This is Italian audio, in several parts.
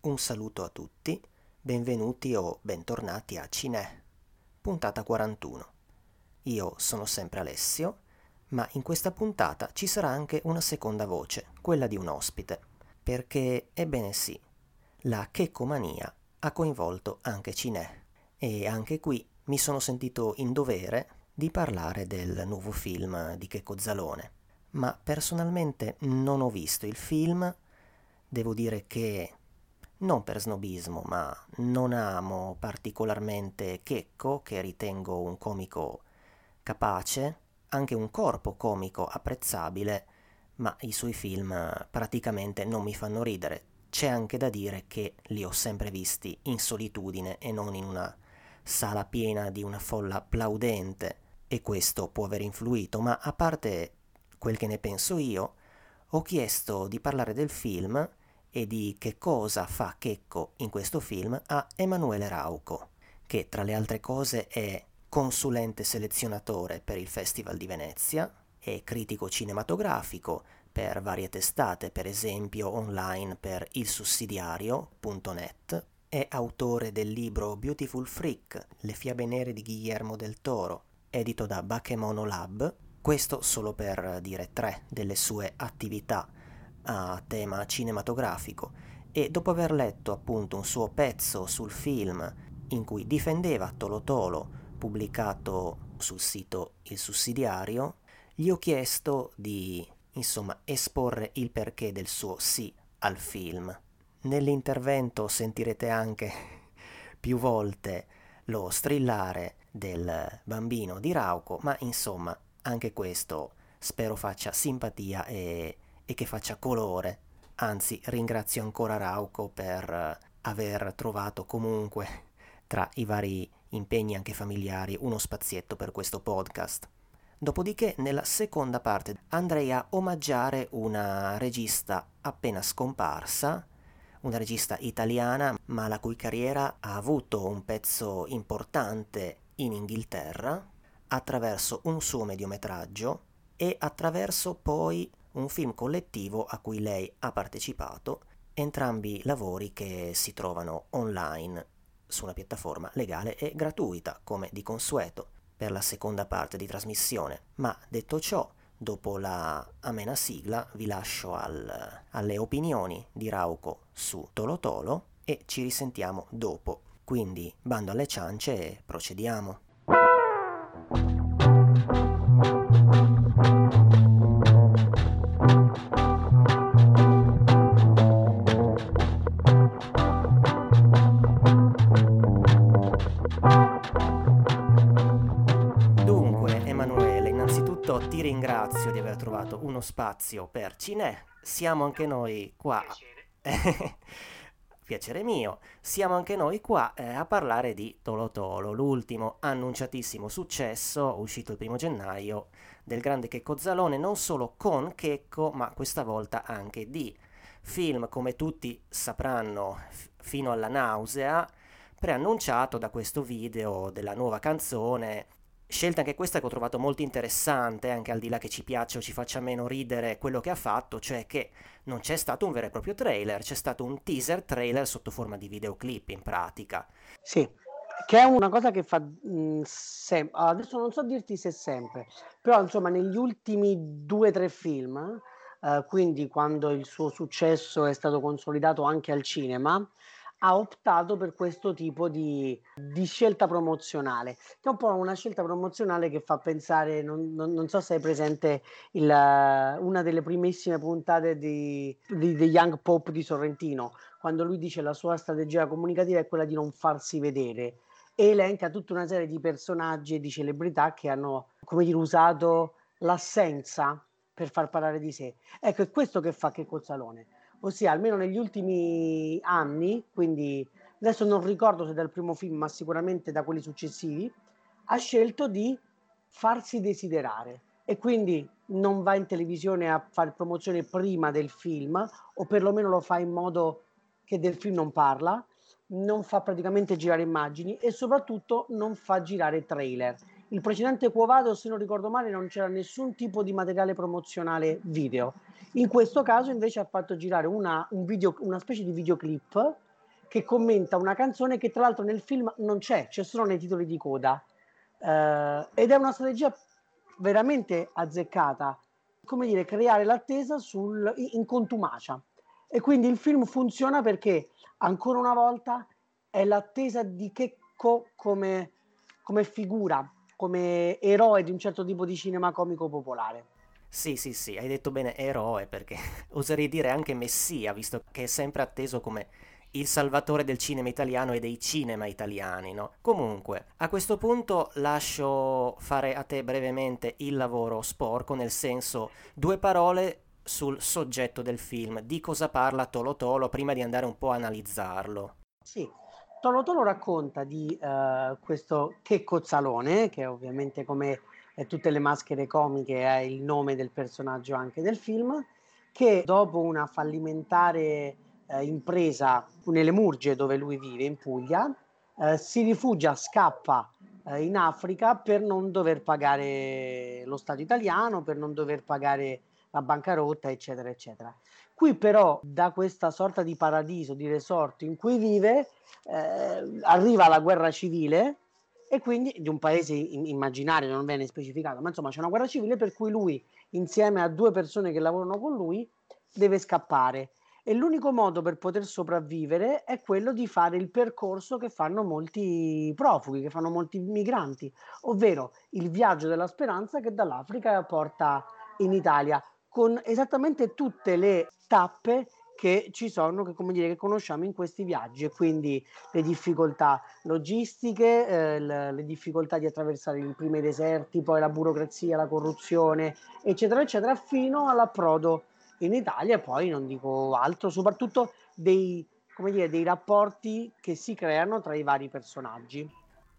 Un saluto a tutti, benvenuti o bentornati a Cine, puntata 41. Io sono sempre Alessio, ma in questa puntata ci sarà anche una seconda voce, quella di un ospite, perché, ebbene sì, la checomania ha coinvolto anche Cine e anche qui mi sono sentito in dovere di parlare del nuovo film di Checco Zalone. Ma personalmente non ho visto il film, devo dire che non per snobismo, ma non amo particolarmente Checco, che ritengo un comico capace, anche un corpo comico apprezzabile, ma i suoi film praticamente non mi fanno ridere. C'è anche da dire che li ho sempre visti in solitudine e non in una sala piena di una folla applaudente, e questo può aver influito, ma a parte quel che ne penso io, ho chiesto di parlare del film e di che cosa fa Checco in questo film a Emanuele Rauco, che tra le altre cose è consulente selezionatore per il Festival di Venezia, è critico cinematografico per varie testate, per esempio online per ilsussidiario.net, è autore del libro Beautiful Freak, Le fiabe nere di Guillermo del Toro, edito da Bakemono Lab, questo solo per dire tre delle sue attività a tema cinematografico e dopo aver letto appunto un suo pezzo sul film in cui difendeva Tolo Tolo, pubblicato sul sito Il Sussidiario, gli ho chiesto di insomma esporre il perché del suo sì al film. Nell'intervento sentirete anche più volte lo strillare del bambino di Rauco, ma insomma anche questo spero faccia simpatia e e che faccia colore. Anzi, ringrazio ancora Rauco per eh, aver trovato comunque tra i vari impegni anche familiari uno spazietto per questo podcast. Dopodiché, nella seconda parte andrei a omaggiare una regista appena scomparsa, una regista italiana, ma la cui carriera ha avuto un pezzo importante in Inghilterra attraverso un suo mediometraggio e attraverso poi un film collettivo a cui lei ha partecipato, entrambi lavori che si trovano online su una piattaforma legale e gratuita, come di consueto, per la seconda parte di trasmissione. Ma detto ciò, dopo la amena sigla, vi lascio al, alle opinioni di Rauco su Tolo Tolo e ci risentiamo dopo. Quindi bando alle ciance e procediamo. Trovato uno spazio per Cine. Siamo anche noi qua. Piacere. Piacere mio. Siamo anche noi qua eh, a parlare di Tolo Tolo, l'ultimo annunciatissimo successo uscito il primo gennaio del grande Checco Zalone, non solo con Checco, ma questa volta anche di film, come tutti sapranno, f- fino alla nausea, preannunciato da questo video della nuova canzone Scelta anche questa che ho trovato molto interessante, anche al di là che ci piaccia o ci faccia meno ridere quello che ha fatto, cioè che non c'è stato un vero e proprio trailer, c'è stato un teaser trailer sotto forma di videoclip in pratica. Sì, che è una cosa che fa mh, sem- adesso non so dirti se sempre, però insomma negli ultimi due o tre film, eh, quindi quando il suo successo è stato consolidato anche al cinema, ha optato per questo tipo di, di, scelta promozionale, che è un po' una scelta promozionale che fa pensare, non, non, non so se hai presente il, una delle primissime puntate di, di The Young Pope di Sorrentino, quando lui dice la sua strategia comunicativa è quella di non farsi vedere e elenca tutta una serie di personaggi e di celebrità che hanno, come dire, usato l'assenza per far parlare di sé. Ecco, è questo che fa che col Salone ossia almeno negli ultimi anni, quindi adesso non ricordo se dal primo film, ma sicuramente da quelli successivi, ha scelto di farsi desiderare e quindi non va in televisione a fare promozione prima del film o perlomeno lo fa in modo che del film non parla, non fa praticamente girare immagini e soprattutto non fa girare trailer. Il precedente Quovado, se non ricordo male, non c'era nessun tipo di materiale promozionale video in questo caso invece ha fatto girare una, un video, una specie di videoclip che commenta una canzone che tra l'altro nel film non c'è, c'è solo nei titoli di coda. Eh, ed è una strategia veramente azzeccata, come dire, creare l'attesa sul, in contumacia. E quindi il film funziona perché, ancora una volta, è l'attesa di Checco come, come figura, come eroe di un certo tipo di cinema comico popolare. Sì, sì, sì, hai detto bene eroe perché oserei dire anche messia, visto che è sempre atteso come il salvatore del cinema italiano e dei cinema italiani, no? Comunque, a questo punto lascio fare a te brevemente il lavoro sporco, nel senso due parole sul soggetto del film, di cosa parla Tolo Tolo prima di andare un po' a analizzarlo. Sì, Tolo Tolo racconta di uh, questo Che Cozzalone, che ovviamente come tutte le maschere comiche è il nome del personaggio anche del film, che dopo una fallimentare eh, impresa nelle Murge dove lui vive in Puglia, eh, si rifugia, scappa eh, in Africa per non dover pagare lo Stato italiano, per non dover pagare la bancarotta, eccetera, eccetera. Qui però da questa sorta di paradiso, di resort in cui vive, eh, arriva la guerra civile e quindi di un paese immaginario, non viene specificato, ma insomma c'è una guerra civile per cui lui, insieme a due persone che lavorano con lui, deve scappare. E l'unico modo per poter sopravvivere è quello di fare il percorso che fanno molti profughi, che fanno molti migranti, ovvero il viaggio della speranza che dall'Africa porta in Italia, con esattamente tutte le tappe che ci sono, che, come dire, che conosciamo in questi viaggi e quindi le difficoltà logistiche, eh, le, difficoltà di attraversare i primi deserti, poi la burocrazia, la corruzione, eccetera, eccetera, fino all'approdo in Italia e poi non dico altro, soprattutto dei, come dire, dei rapporti che si creano tra i vari personaggi.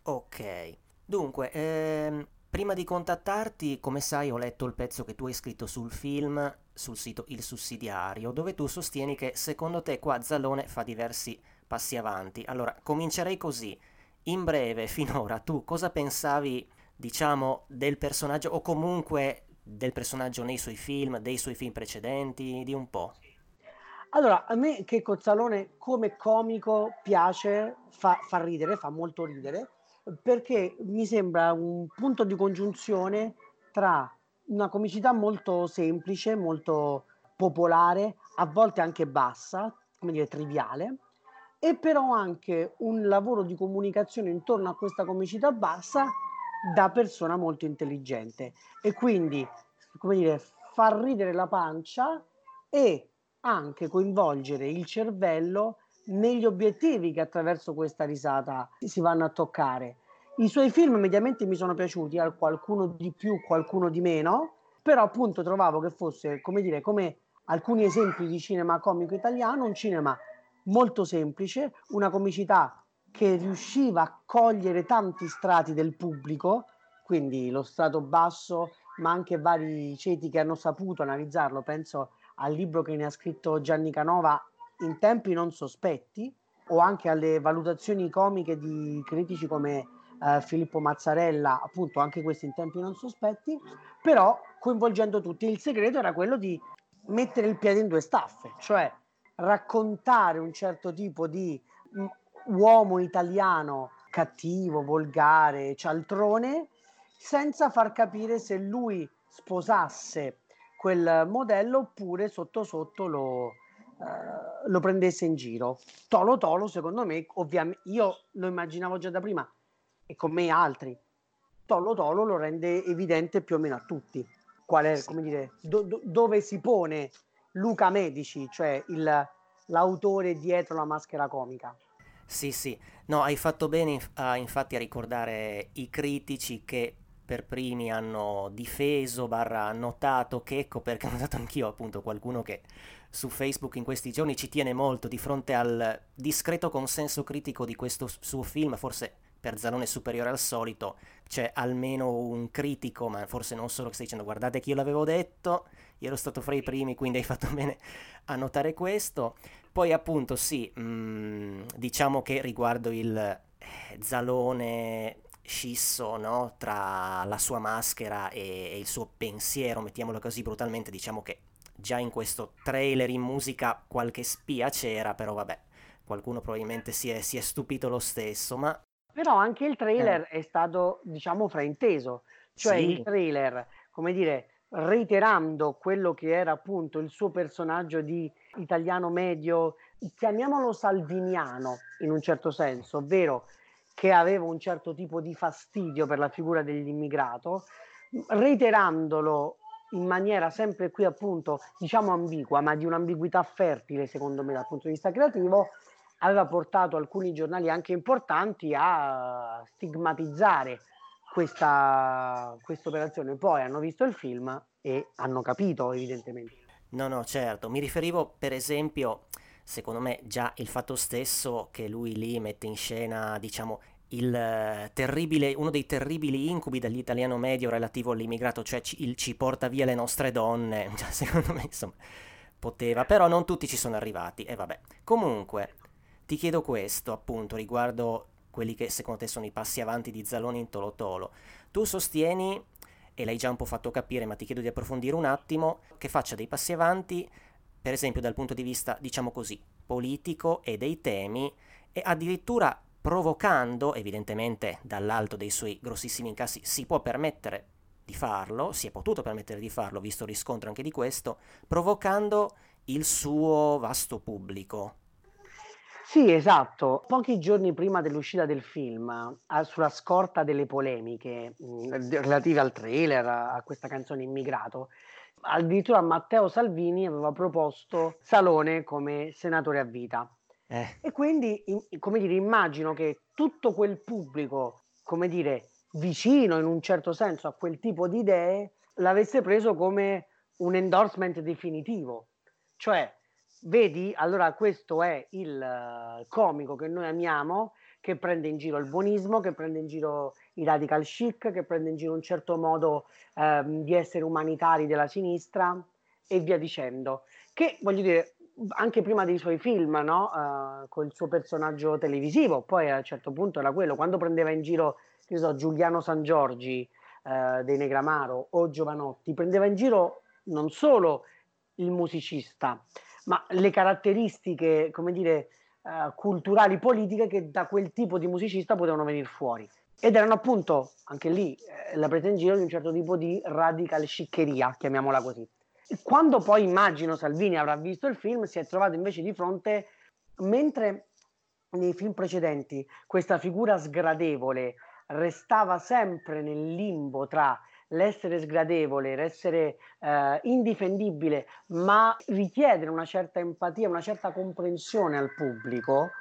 Ok, dunque, ehm, prima di contattarti, come sai, ho letto il pezzo che tu hai scritto sul film sul sito Il Sussidiario, dove tu sostieni che secondo te qua Zalone fa diversi passi avanti. Allora, comincerei così. In breve, finora, tu cosa pensavi, diciamo, del personaggio o comunque del personaggio nei suoi film, dei suoi film precedenti, di un po'. Allora, a me che Cozzalone come comico piace, fa, fa ridere, fa molto ridere, perché mi sembra un punto di congiunzione tra una comicità molto semplice, molto popolare, a volte anche bassa, come dire, triviale, e però anche un lavoro di comunicazione intorno a questa comicità bassa da persona molto intelligente. E quindi come dire far ridere la pancia e anche coinvolgere il cervello negli obiettivi che attraverso questa risata si vanno a toccare. I suoi film mediamente mi sono piaciuti, qualcuno di più, qualcuno di meno, però appunto trovavo che fosse, come dire, come alcuni esempi di cinema comico italiano, un cinema molto semplice, una comicità che riusciva a cogliere tanti strati del pubblico, quindi lo strato basso, ma anche vari ceti che hanno saputo analizzarlo. Penso al libro che ne ha scritto Gianni Canova in tempi non sospetti, o anche alle valutazioni comiche di critici come eh, Filippo Mazzarella, appunto anche questi in tempi non sospetti, però coinvolgendo tutti. Il segreto era quello di mettere il piede in due staffe, cioè raccontare un certo tipo di uomo italiano cattivo, volgare, cialtrone, senza far capire se lui sposasse quel modello oppure sotto sotto lo, eh, lo prendesse in giro. Tolo Tolo, secondo me, ovviamente, io lo immaginavo già da prima e con me altri. Tolo Tolo lo rende evidente più o meno a tutti. Qual è, come dire, do, do, dove si pone Luca Medici, cioè il, l'autore dietro la maschera comica. Sì, sì, no, hai fatto bene uh, infatti a ricordare i critici che per primi hanno difeso, barra notato Checco, perché ho notato anch'io appunto qualcuno che su Facebook in questi giorni ci tiene molto di fronte al discreto consenso critico di questo suo film, forse per Zalone superiore al solito, c'è almeno un critico, ma forse non solo che stai dicendo guardate che io l'avevo detto, io ero stato fra i primi, quindi hai fatto bene a notare questo. Poi appunto sì, mh, mm, diciamo che riguardo il eh, Zalone scisso no? tra la sua maschera e, e il suo pensiero, mettiamolo così brutalmente, diciamo che già in questo trailer in musica qualche spia c'era, però vabbè, qualcuno probabilmente si è, si è stupito lo stesso, ma... Però anche il trailer eh. è stato, diciamo, frainteso, cioè sì. il trailer, come dire, reiterando quello che era appunto il suo personaggio di italiano medio, chiamiamolo salviniano in un certo senso, ovvero che aveva un certo tipo di fastidio per la figura dell'immigrato, reiterandolo in maniera sempre qui appunto diciamo ambigua, ma di un'ambiguità fertile secondo me dal punto di vista creativo, aveva portato alcuni giornali anche importanti a stigmatizzare questa, operazione. Poi hanno visto il film e hanno capito evidentemente. No, no, certo. Mi riferivo per esempio, secondo me già il fatto stesso che lui lì mette in scena, diciamo, il terribile, uno dei terribili incubi dell'italiano medio relativo all'immigrato, cioè ci, il ci porta via le nostre donne, cioè, secondo me insomma poteva, però non tutti ci sono arrivati e vabbè. Comunque, ti chiedo questo appunto riguardo quelli che secondo te sono i passi avanti di Zalone in Tolo Tolo. Tu sostieni, e l'hai già un po' fatto capire, ma ti chiedo di approfondire un attimo, che faccia dei passi avanti, per esempio dal punto di vista, diciamo così, politico e dei temi, e addirittura provocando, evidentemente dall'alto dei suoi grossissimi incassi si può permettere di farlo, si è potuto permettere di farlo, visto il riscontro anche di questo, provocando il suo vasto pubblico. Sì, esatto. Pochi giorni prima dell'uscita del film, sulla scorta delle polemiche relative al trailer, a questa canzone Immigrato, addirittura Matteo Salvini aveva proposto Salone come senatore a vita. Eh. E quindi, come dire, immagino che tutto quel pubblico, come dire, vicino in un certo senso a quel tipo di idee, l'avesse preso come un endorsement definitivo. Cioè, vedi, allora questo è il uh, comico che noi amiamo, che prende in giro il buonismo, che prende in giro i radical chic, che prende in giro un certo modo uh, di essere umanitari della sinistra e via dicendo. Che, voglio dire, anche prima dei suoi film, no? uh, con il suo personaggio televisivo, poi a un certo punto era quello, quando prendeva in giro, che so, Giuliano San Giorgi uh, dei Negramaro o Giovanotti, prendeva in giro non solo il musicista, ma le caratteristiche, come dire, uh, culturali, politiche che da quel tipo di musicista potevano venire fuori. Ed erano appunto, anche lì, eh, la presa in giro di un certo tipo di radical sciccheria, chiamiamola così. Quando poi immagino Salvini avrà visto il film, si è trovato invece di fronte, mentre nei film precedenti questa figura sgradevole restava sempre nel limbo tra l'essere sgradevole, l'essere eh, indifendibile, ma richiedere una certa empatia, una certa comprensione al pubblico,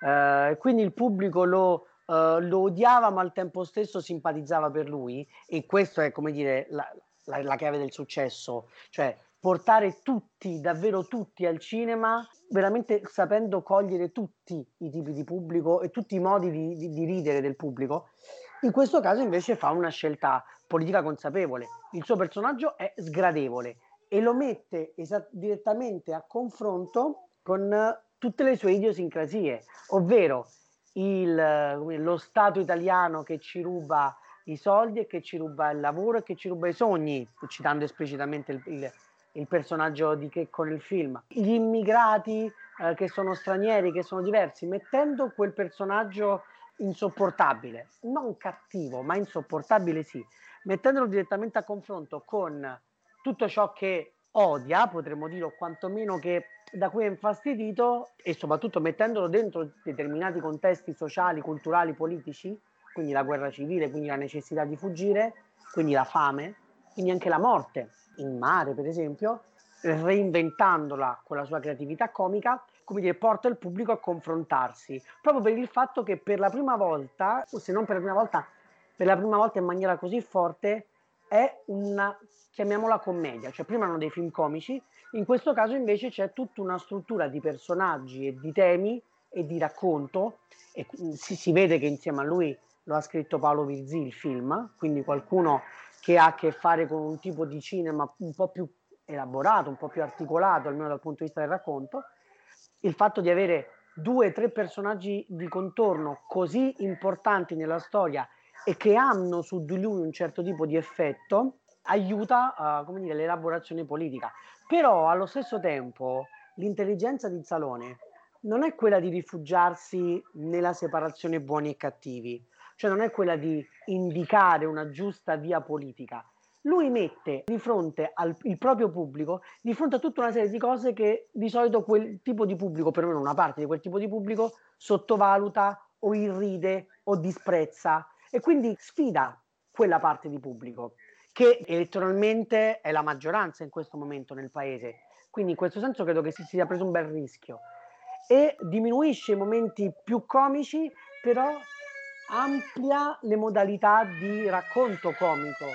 eh, quindi il pubblico lo, Uh, lo odiava ma al tempo stesso simpatizzava per lui e questo è come dire la, la, la chiave del successo, cioè portare tutti, davvero tutti al cinema, veramente sapendo cogliere tutti i tipi di pubblico e tutti i modi di, di, di ridere del pubblico. In questo caso invece fa una scelta politica consapevole. Il suo personaggio è sgradevole e lo mette esat- direttamente a confronto con tutte le sue idiosincrasie, ovvero il, lo Stato italiano che ci ruba i soldi e che ci ruba il lavoro e che ci ruba i sogni, citando esplicitamente il, il, il personaggio di Checco nel film, gli immigrati eh, che sono stranieri, che sono diversi, mettendo quel personaggio insopportabile, non cattivo, ma insopportabile sì, mettendolo direttamente a confronto con tutto ciò che odia, potremmo dire, o quantomeno che da cui è infastidito e soprattutto mettendolo dentro determinati contesti sociali, culturali, politici, quindi la guerra civile, quindi la necessità di fuggire, quindi la fame, quindi anche la morte in mare, per esempio, reinventandola con la sua creatività comica, come dire, porta il pubblico a confrontarsi, proprio per il fatto che per la prima volta, o se non per la prima volta, per la prima volta in maniera così forte, è una, chiamiamola commedia, cioè prima erano dei film comici, in questo caso invece c'è tutta una struttura di personaggi e di temi e di racconto, e si, si vede che insieme a lui lo ha scritto Paolo Virzì il film, quindi qualcuno che ha a che fare con un tipo di cinema un po' più elaborato, un po' più articolato, almeno dal punto di vista del racconto, il fatto di avere due o tre personaggi di contorno così importanti nella storia e che hanno su di lui un certo tipo di effetto aiuta uh, dire, l'elaborazione politica. Però allo stesso tempo l'intelligenza di Zalone non è quella di rifugiarsi nella separazione buoni e cattivi, cioè non è quella di indicare una giusta via politica. Lui mette di fronte al proprio pubblico, di fronte a tutta una serie di cose che di solito quel tipo di pubblico, perlomeno una parte di quel tipo di pubblico, sottovaluta o irride o disprezza e quindi sfida quella parte di pubblico che elettoralmente è la maggioranza in questo momento nel paese. Quindi in questo senso credo che si sia preso un bel rischio e diminuisce i momenti più comici, però amplia le modalità di racconto comico.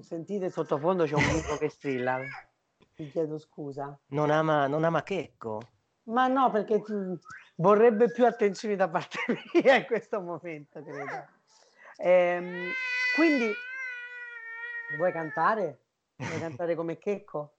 Sentite sottofondo c'è un buco che strilla. Vi chiedo scusa. Non ama, non ama Checco? Ma no, perché vorrebbe più attenzioni da parte mia in questo momento, credo. Ehm, quindi, vuoi cantare? Vuoi cantare come Checco?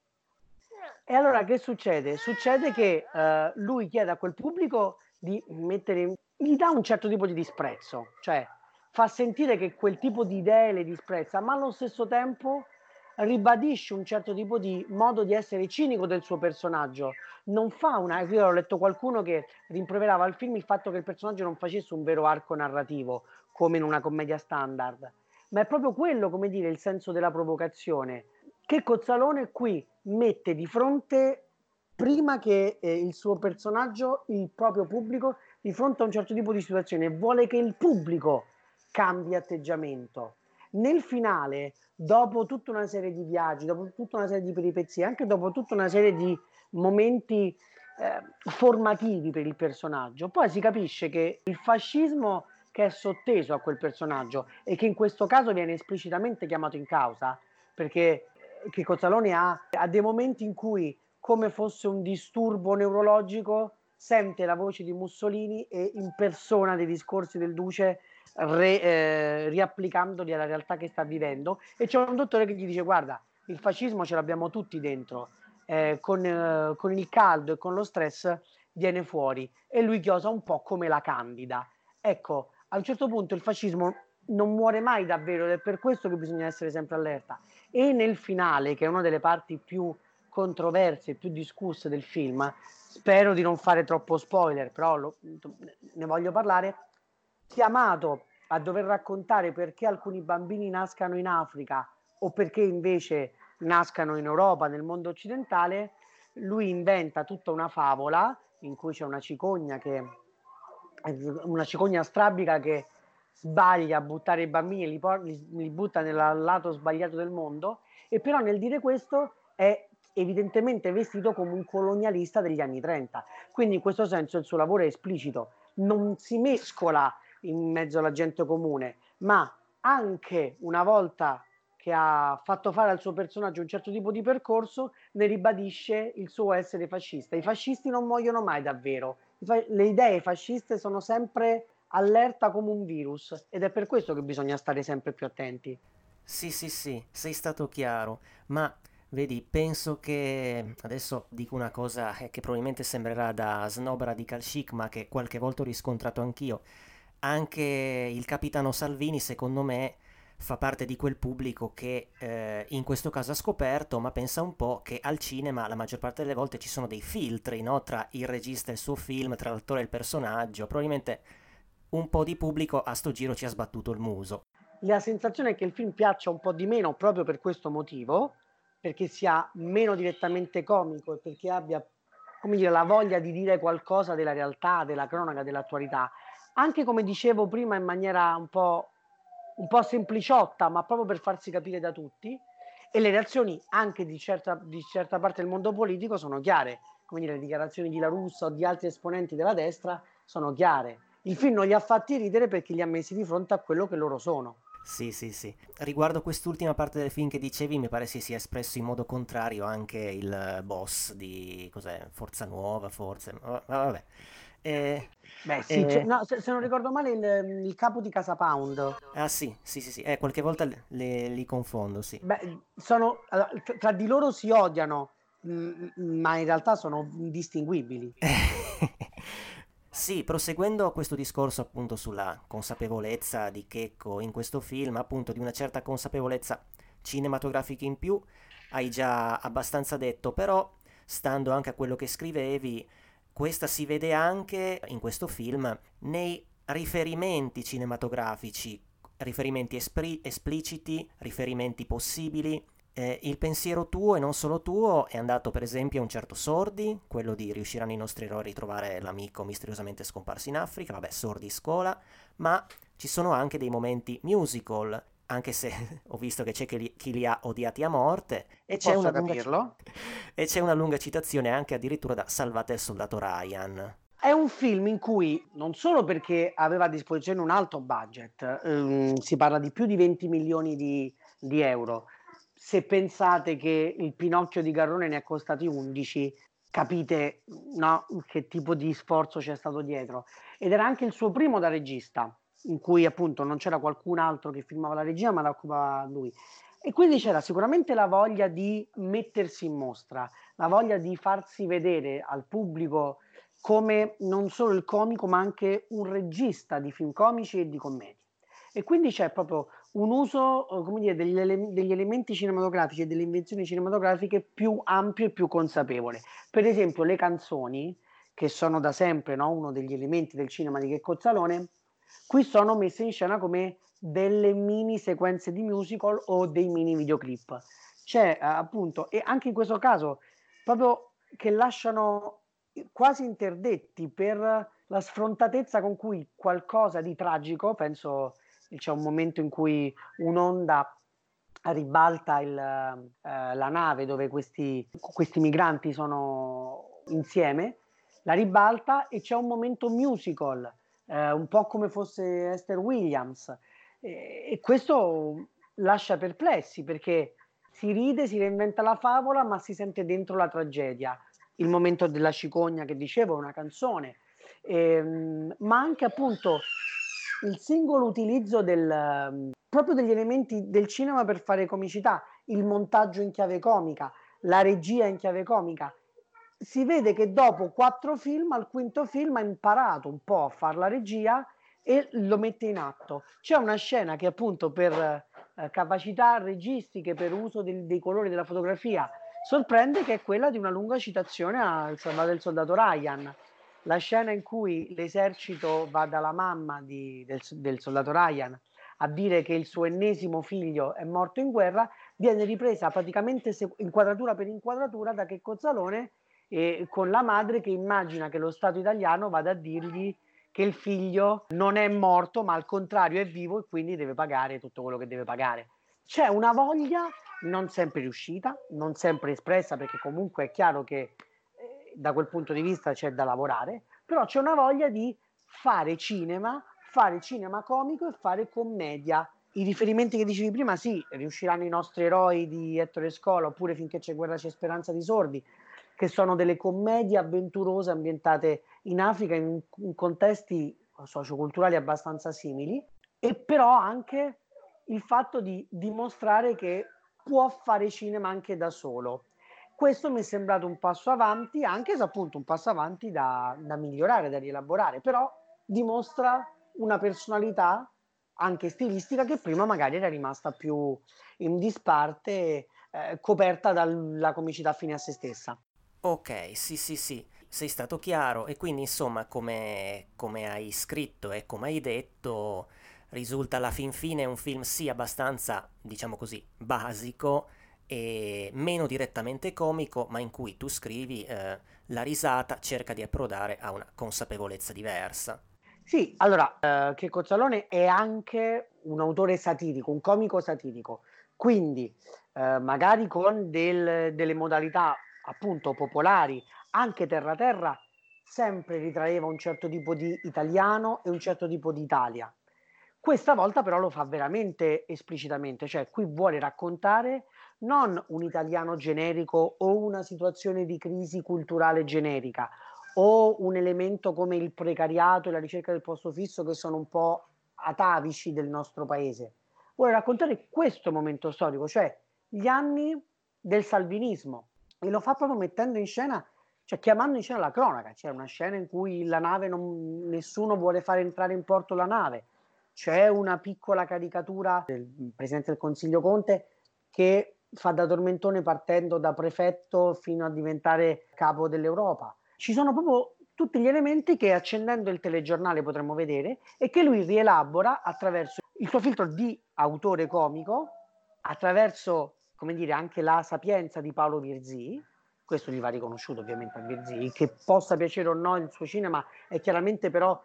E allora che succede? Succede che uh, lui chiede a quel pubblico di mettere, gli dà un certo tipo di disprezzo, cioè fa sentire che quel tipo di idee le disprezza, ma allo stesso tempo ribadisce un certo tipo di modo di essere cinico del suo personaggio. Non fa una. Io ho letto qualcuno che rimproverava al film il fatto che il personaggio non facesse un vero arco narrativo come in una commedia standard, ma è proprio quello, come dire, il senso della provocazione. Che Cozzalone qui mette di fronte, prima che eh, il suo personaggio, il proprio pubblico, di fronte a un certo tipo di situazione, vuole che il pubblico cambi atteggiamento. Nel finale, dopo tutta una serie di viaggi, dopo tutta una serie di peripezie, anche dopo tutta una serie di momenti eh, formativi per il personaggio, poi si capisce che il fascismo che è sotteso a quel personaggio e che in questo caso viene esplicitamente chiamato in causa, perché che Cozzalone ha, ha dei momenti in cui, come fosse un disturbo neurologico, sente la voce di Mussolini e impersona dei discorsi del Duce re, eh, riapplicandoli alla realtà che sta vivendo. E c'è un dottore che gli dice guarda il fascismo ce l'abbiamo tutti dentro eh, con, eh, con, il caldo e con lo stress viene fuori. E lui chiosa un po' come la candida. Ecco a un certo punto il fascismo non muore mai davvero ed è per questo che bisogna essere sempre allerta. E nel finale, che è una delle parti più controverse e più discusse del film, spero di non fare troppo spoiler, però lo, ne voglio parlare, chiamato a dover raccontare perché alcuni bambini nascano in Africa o perché invece nascano in Europa, nel mondo occidentale, lui inventa tutta una favola in cui c'è una cicogna che una cicogna strabica che sbaglia a buttare i bambini e li, por- li, li butta nel lato sbagliato del mondo, e però nel dire questo è evidentemente vestito come un colonialista degli anni 30. Quindi in questo senso il suo lavoro è esplicito, non si mescola in mezzo alla gente comune, ma anche una volta che ha fatto fare al suo personaggio un certo tipo di percorso, ne ribadisce il suo essere fascista. I fascisti non muoiono mai davvero, le idee fasciste sono sempre allerta come un virus ed è per questo che bisogna stare sempre più attenti. Sì, sì, sì, sei stato chiaro, ma vedi, penso che adesso dico una cosa che probabilmente sembrerà da snob radical chic, ma che qualche volta ho riscontrato anch'io. Anche il capitano Salvini, secondo me, fa parte di quel pubblico che eh, in questo caso ha scoperto, ma pensa un po' che al cinema la maggior parte delle volte ci sono dei filtri no? tra il regista e il suo film, tra l'attore e il personaggio. Probabilmente un po' di pubblico a sto giro ci ha sbattuto il muso. La sensazione è che il film piaccia un po' di meno proprio per questo motivo, perché sia meno direttamente comico e perché abbia come dire, la voglia di dire qualcosa della realtà, della cronaca, dell'attualità. Anche come dicevo prima in maniera un po', un po sempliciotta, ma proprio per farsi capire da tutti. E le reazioni anche di certa, di certa parte del mondo politico sono chiare. Come dire, le dichiarazioni di La Russa o di altri esponenti della destra sono chiare il film non li ha fatti ridere perché li ha messi di fronte a quello che loro sono. Sì, sì, sì. Riguardo quest'ultima parte del film che dicevi, mi pare si sia espresso in modo contrario anche il boss di cos'è? Forza Nuova, forse. Vabbè. Eh, Beh, sì, eh, no, se, se, non ricordo male, il, il, capo di Casa Pound. Ah, sì, sì, sì, sì. Eh, qualche volta le, li confondo, sì. Beh, sono, tra di loro si odiano, ma in realtà sono indistinguibili. Sì, proseguendo questo discorso appunto sulla consapevolezza di Checco in questo film, appunto di una certa consapevolezza cinematografica in più, hai già abbastanza detto, però stando anche a quello che scrivevi, questa si vede anche in questo film nei riferimenti cinematografici, riferimenti espri- espliciti, riferimenti possibili. Eh, il pensiero tuo e non solo tuo è andato per esempio a un certo Sordi, quello di riusciranno i nostri eroi a ritrovare l'amico misteriosamente scomparso in Africa, vabbè Sordi scola, ma ci sono anche dei momenti musical, anche se ho visto che c'è chi li, ha odiati a morte. E c'è, lunga, e c'è, una lunga citazione anche addirittura da Salvate il soldato Ryan. È un film in cui, non solo perché aveva a disposizione un alto budget, ehm, si parla di più di 20 milioni di, di euro, se pensate che il Pinocchio di Garrone ne è costati 11, capite no, che tipo di sforzo c'è stato dietro. Ed era anche il suo primo da regista, in cui appunto non c'era qualcun altro che filmava la regia, ma la occupava lui. E quindi c'era sicuramente la voglia di mettersi in mostra, la voglia di farsi vedere al pubblico come non solo il comico, ma anche un regista di film comici e di commedie. E quindi c'è proprio un uso, eh, come dire, degli, ele- degli elementi cinematografici e delle invenzioni cinematografiche più ampio e più consapevole. Per esempio, le canzoni, che sono da sempre no, uno degli elementi del cinema di Checco Zalone, qui sono messe in scena come delle mini sequenze di musical o dei mini videoclip. C'è eh, appunto, e anche in questo caso, proprio che lasciano quasi interdetti per la sfrontatezza con cui qualcosa di tragico, penso c'è un momento in cui un'onda ribalta il, eh, la nave dove questi, questi migranti sono insieme, la ribalta e c'è un momento musical eh, un po' come fosse Esther Williams. E, e questo lascia perplessi perché si ride, si reinventa la favola, ma si sente dentro la tragedia. Il momento della cicogna che dicevo è una canzone, ehm, ma anche appunto il singolo utilizzo del, proprio degli elementi del cinema per fare comicità, il montaggio in chiave comica, la regia in chiave comica si vede che dopo quattro film, al quinto film ha imparato un po' a fare la regia e lo mette in atto. C'è una scena che appunto per eh, capacità registiche, per uso del, dei colori della fotografia, sorprende che è quella di una lunga citazione al Salvato del soldato Ryan. La scena in cui l'esercito va dalla mamma di, del, del soldato Ryan a dire che il suo ennesimo figlio è morto in guerra, viene ripresa praticamente inquadratura per inquadratura da che Cozzalone e con la madre che immagina che lo Stato italiano vada a dirgli che il figlio non è morto, ma al contrario è vivo e quindi deve pagare tutto quello che deve pagare. C'è una voglia non sempre riuscita, non sempre espressa, perché comunque è chiaro che eh, da quel punto di vista c'è da lavorare, però c'è una voglia di fare cinema, fare cinema comico e fare commedia. I riferimenti che dicevi prima, sì, riusciranno i nostri eroi di Ettore Scola, oppure finché c'è guerra c'è speranza di sordi, che sono delle commedie avventurose ambientate in Africa in, in contesti socioculturali abbastanza simili, e però anche il fatto di dimostrare che può fare cinema anche da solo. Questo mi è sembrato un passo avanti, anche se appunto un passo avanti da, da migliorare, da rielaborare, però dimostra una personalità anche stilistica che prima magari era rimasta più in disparte, eh, coperta dalla comicità fine a se stessa. Ok, sì, sì, sì, sei stato chiaro e quindi insomma come, come hai scritto e come hai detto risulta alla fin fine un film sì abbastanza, diciamo così, basico e meno direttamente comico, ma in cui tu scrivi eh, la risata cerca di approdare a una consapevolezza diversa. Sì, allora, eh, che Cozzalone è anche un autore satirico, un comico satirico, quindi eh, magari con del, delle modalità appunto popolari, anche terra terra, sempre ritraeva un certo tipo di italiano e un certo tipo di Italia. Questa volta però lo fa veramente esplicitamente, cioè qui vuole raccontare non un italiano generico o una situazione di crisi culturale generica o un elemento come il precariato e la ricerca del posto fisso che sono un po' atavici del nostro paese. Vuole raccontare questo momento storico, cioè gli anni del salvinismo, e lo fa proprio mettendo in scena, cioè chiamando in scena la cronaca. C'è una scena in cui la nave non, nessuno vuole fare entrare in porto la nave. C'è una piccola caricatura del presidente del Consiglio Conte che fa da tormentone partendo da prefetto fino a diventare capo dell'Europa. Ci sono proprio tutti gli elementi che accendendo il telegiornale potremmo vedere e che lui rielabora attraverso il suo filtro di autore comico, attraverso, come dire, anche la sapienza di Paolo Virzì, questo gli va riconosciuto ovviamente a Virzì, che possa piacere o no il suo cinema, è chiaramente però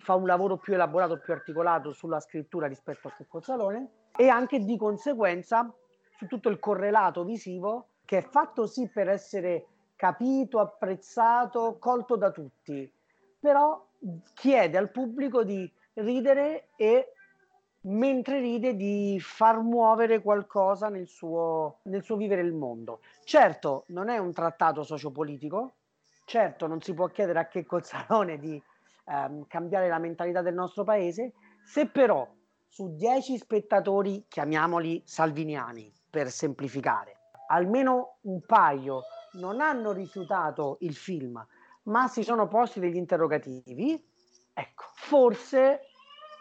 fa un lavoro più elaborato, più articolato sulla scrittura rispetto a Checco Salone e anche di conseguenza su tutto il correlato visivo che è fatto sì per essere capito, apprezzato, colto da tutti, però chiede al pubblico di ridere e mentre ride di far muovere qualcosa nel suo, nel suo vivere il mondo. Certo, non è un trattato sociopolitico, certo non si può chiedere a che Cozzalone di ehm, cambiare la mentalità del nostro paese, se però su 10 spettatori, chiamiamoli salviniani per semplificare, almeno un paio non hanno rifiutato il film, ma si sono posti degli interrogativi, ecco, forse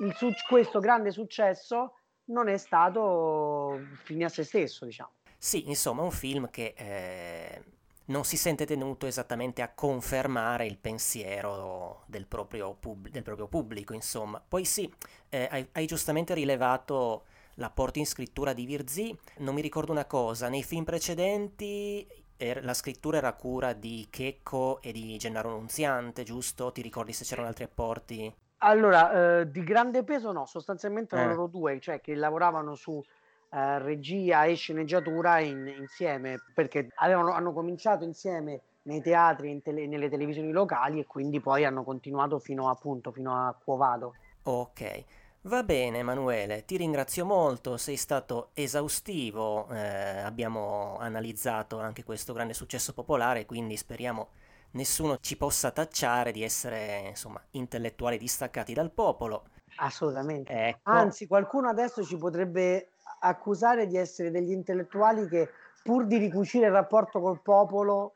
il, questo grande successo non è stato fine a se stesso, diciamo. Sì, insomma, un film che eh, non si sente tenuto esattamente a confermare il pensiero del proprio, pub- del proprio pubblico, insomma. Poi sì, eh, hai, hai, giustamente rilevato l'apporto in scrittura di Virzì. Non mi ricordo una cosa, nei film precedenti er- la scrittura era cura di Checco e di Gennaro Nunziante, giusto? Ti ricordi se c'erano altri apporti? Allora, eh, di grande peso no, sostanzialmente eh. loro due, cioè che lavoravano su eh, regia e sceneggiatura in, insieme, perché avevano, hanno cominciato insieme nei teatri e tele, nelle televisioni locali e quindi poi hanno continuato fino, appunto, fino a Quovado. Ok. Va bene Emanuele, ti ringrazio molto, sei stato esaustivo, eh, abbiamo analizzato anche questo grande successo popolare, quindi speriamo nessuno ci possa tacciare di essere insomma intellettuali distaccati dal popolo. Assolutamente. Ecco. Anzi, qualcuno adesso ci potrebbe accusare di essere degli intellettuali che pur di ricucire il rapporto col popolo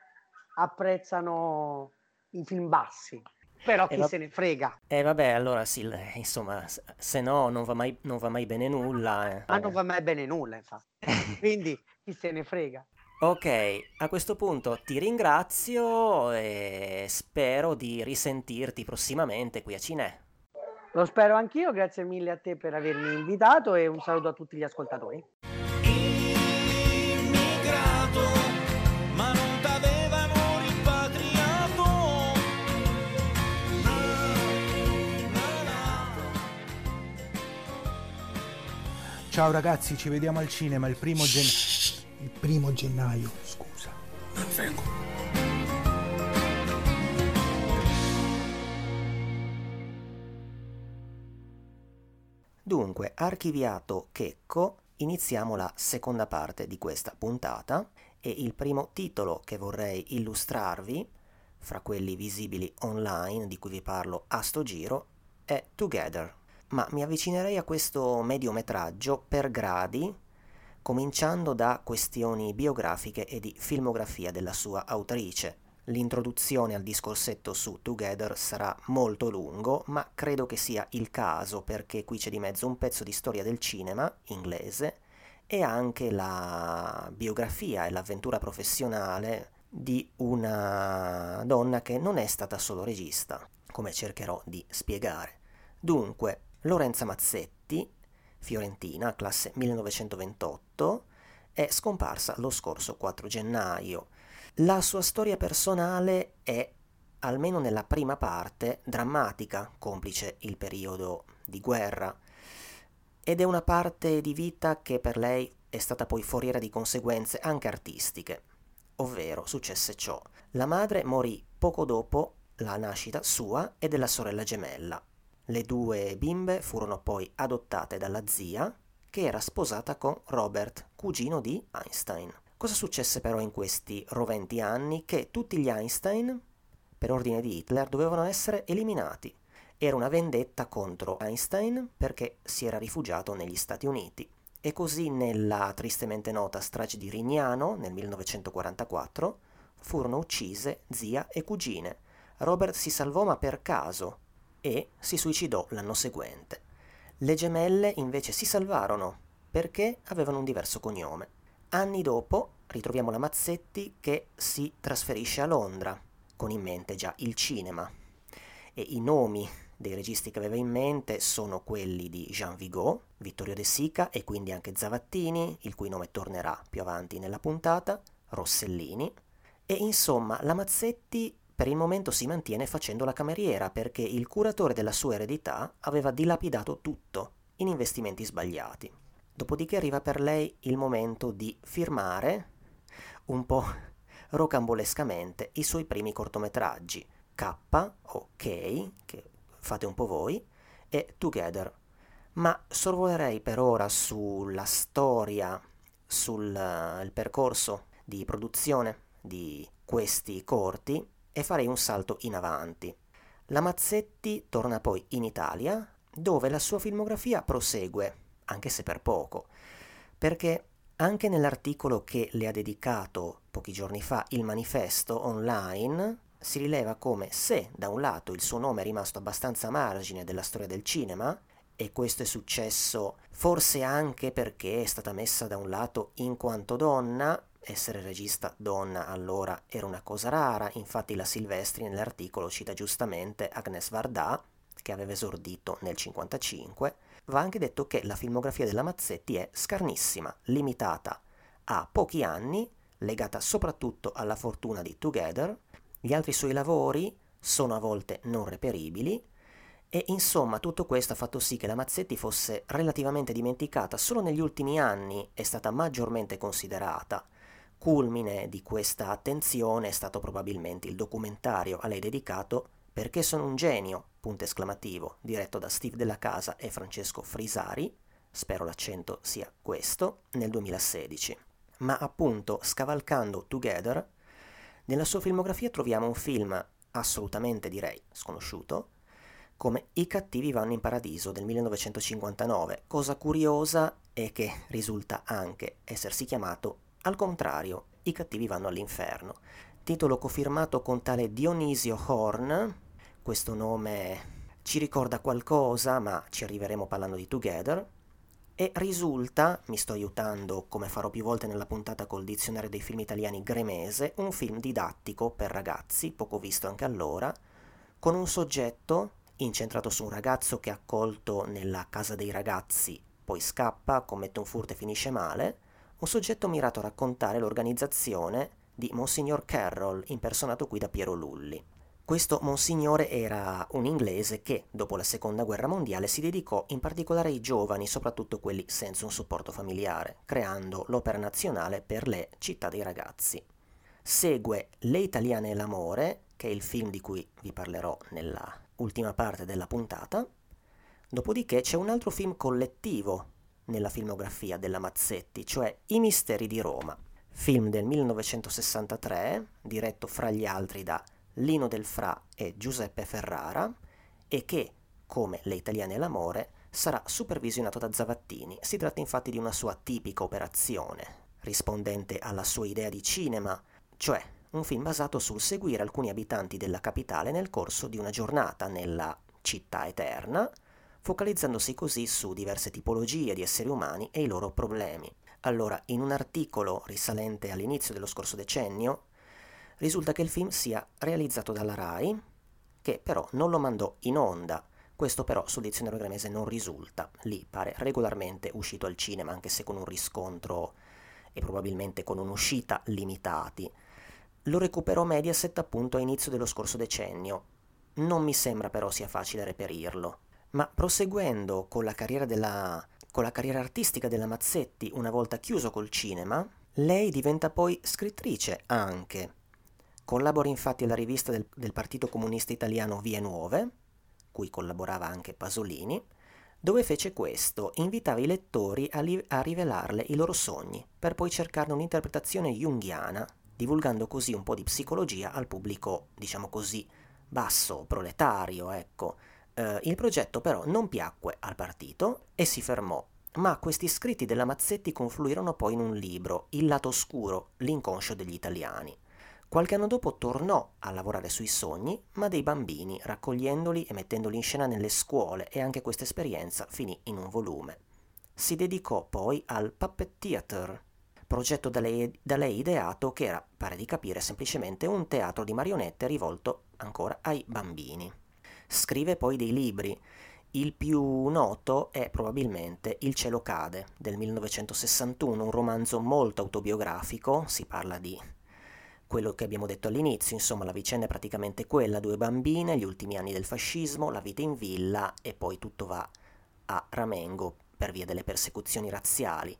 apprezzano i film bassi. Però chi eh, va- se ne frega. E eh, vabbè, allora sì, insomma, se no non va mai, non va mai bene nulla. Eh. Ma non va mai bene nulla, infatti. Quindi chi se ne frega. Ok, a questo punto ti ringrazio e spero di risentirti prossimamente qui a Cinè. Lo spero anch'io, grazie mille a te per avermi invitato e un saluto a tutti gli ascoltatori. Immigrato, ma non t'avevano rimpatriato. Ciao ragazzi, ci vediamo al cinema il primo gennaio il primo gennaio, scusa. Non vengo. Dunque, archiviato Checco, iniziamo la seconda parte di questa puntata e il primo titolo che vorrei illustrarvi, fra quelli visibili online di cui vi parlo a sto giro, è Together. Ma mi avvicinerei a questo mediometraggio per gradi cominciando da questioni biografiche e di filmografia della sua autrice. L'introduzione al discorsetto su Together sarà molto lungo, ma credo che sia il caso perché qui c'è di mezzo un pezzo di storia del cinema inglese e anche la biografia e l'avventura professionale di una donna che non è stata solo regista, come cercherò di spiegare. Dunque, Lorenza Mazzetti Fiorentina, classe 1928, è scomparsa lo scorso 4 gennaio. La sua storia personale è, almeno nella prima parte, drammatica, complice il periodo di guerra, ed è una parte di vita che per lei è stata poi foriera di conseguenze anche artistiche. Ovvero successe ciò. La madre morì poco dopo la nascita sua e della sorella gemella, le due bimbe furono poi adottate dalla zia, che era sposata con Robert, cugino di Einstein. Cosa successe però in questi roventi anni? Che tutti gli Einstein, per ordine di Hitler, dovevano essere eliminati. Era una vendetta contro Einstein perché si era rifugiato negli Stati Uniti. E così nella tristemente nota strage di Rignano nel 1944 furono uccise zia e cugine. Robert si salvò ma per caso, e si suicidò l'anno seguente. Le gemelle invece si salvarono perché avevano un diverso cognome. Anni dopo ritroviamo la Mazzetti che si trasferisce a Londra con in mente già il cinema. E i nomi dei registi che aveva in mente sono quelli di Jean Vigo, Vittorio De Sica e quindi anche Zavattini, il cui nome tornerà più avanti nella puntata, Rossellini. E insomma, la Mazzetti per il momento si mantiene facendo la cameriera perché il curatore della sua eredità aveva dilapidato tutto in investimenti sbagliati. Dopodiché arriva per lei il momento di firmare un po' rocambolescamente i suoi primi cortometraggi, K o K, che fate un po' voi, e Together. Ma sorvolerei per ora sulla storia, sul uh, percorso di produzione di questi corti e farei un salto in avanti. La Mazzetti torna poi in Italia, dove la sua filmografia prosegue, anche se per poco, perché anche nell'articolo che le ha dedicato pochi giorni fa il manifesto online si rileva come se da un lato il suo nome è rimasto abbastanza a margine della storia del cinema, e questo è successo forse anche perché è stata messa da un lato in quanto donna, essere regista donna allora era una cosa rara, infatti la Silvestri nell'articolo cita giustamente Agnes Varda, che aveva esordito nel 1955, va anche detto che la filmografia della Mazzetti è scarnissima, limitata a pochi anni, legata soprattutto alla fortuna di Together, gli altri suoi lavori sono a volte non reperibili, e insomma tutto questo ha fatto sì che la Mazzetti fosse relativamente dimenticata, solo negli ultimi anni è stata maggiormente considerata, Culmine di questa attenzione è stato probabilmente il documentario a lei dedicato Perché sono un genio, punto esclamativo, diretto da Steve Della Casa e Francesco Frisari, spero l'accento sia questo, nel 2016. Ma appunto, scavalcando Together, nella sua filmografia troviamo un film assolutamente direi sconosciuto, come I cattivi vanno in paradiso del 1959. Cosa curiosa è che risulta anche essersi chiamato al contrario, i cattivi vanno all'inferno. Titolo cofirmato con tale Dionisio Horn, questo nome ci ricorda qualcosa, ma ci arriveremo parlando di Together, e risulta, mi sto aiutando come farò più volte nella puntata col dizionario dei film italiani gremese, un film didattico per ragazzi, poco visto anche allora, con un soggetto incentrato su un ragazzo che è accolto nella casa dei ragazzi, poi scappa, commette un furto e finisce male, un soggetto mirato a raccontare l'organizzazione di Monsignor Carroll, impersonato qui da Piero Lulli. Questo Monsignore era un inglese che, dopo la Seconda Guerra Mondiale, si dedicò in particolare ai giovani, soprattutto quelli senza un supporto familiare, creando l'Opera Nazionale per le città dei ragazzi. Segue Le Italiane e l'Amore, che è il film di cui vi parlerò nella ultima parte della puntata. Dopodiché c'è un altro film collettivo nella filmografia della Mazzetti, cioè I misteri di Roma, film del 1963, diretto fra gli altri da Lino Del Fra e Giuseppe Ferrara, e che, come Le italiane e l'amore, sarà supervisionato da Zavattini. Si tratta infatti di una sua tipica operazione, rispondente alla sua idea di cinema, cioè un film basato sul seguire alcuni abitanti della capitale nel corso di una giornata nella città eterna, focalizzandosi così su diverse tipologie di esseri umani e i loro problemi. Allora, in un articolo risalente all'inizio dello scorso decennio, risulta che il film sia realizzato dalla RAI, che però non lo mandò in onda. Questo però sul dizionario gramese non risulta. Lì pare regolarmente uscito al cinema, anche se con un riscontro e probabilmente con un'uscita limitati. Lo recuperò Mediaset appunto a inizio dello scorso decennio. Non mi sembra però sia facile reperirlo. Ma proseguendo con la carriera, della, con la carriera artistica della Mazzetti una volta chiuso col cinema, lei diventa poi scrittrice anche. Collabora infatti alla rivista del, del Partito Comunista Italiano Vie Nuove, cui collaborava anche Pasolini, dove fece questo, invitava i lettori a, li- a, rivelarle i loro sogni, per poi cercarne un'interpretazione junghiana, divulgando così un po' di psicologia al pubblico, diciamo così, basso, proletario, ecco, eh, il progetto però non piacque al partito e si fermò, ma questi scritti della Mazzetti confluirono poi in un libro, Il lato oscuro, l'inconscio degli italiani. Qualche anno dopo tornò a lavorare sui sogni, ma dei bambini, raccogliendoli e mettendoli in scena nelle scuole e anche questa esperienza finì in un volume. Si dedicò poi al puppet theater, progetto da lei, da lei ideato che era, pare di capire, semplicemente un teatro di marionette rivolto ancora ai bambini. Scrive poi dei libri. Il più noto è probabilmente Il cielo cade del 1961, un romanzo molto autobiografico, si parla di quello che abbiamo detto all'inizio, insomma la vicenda è praticamente quella, due bambine, gli ultimi anni del fascismo, la vita in villa e poi tutto va a ramengo per via delle persecuzioni razziali.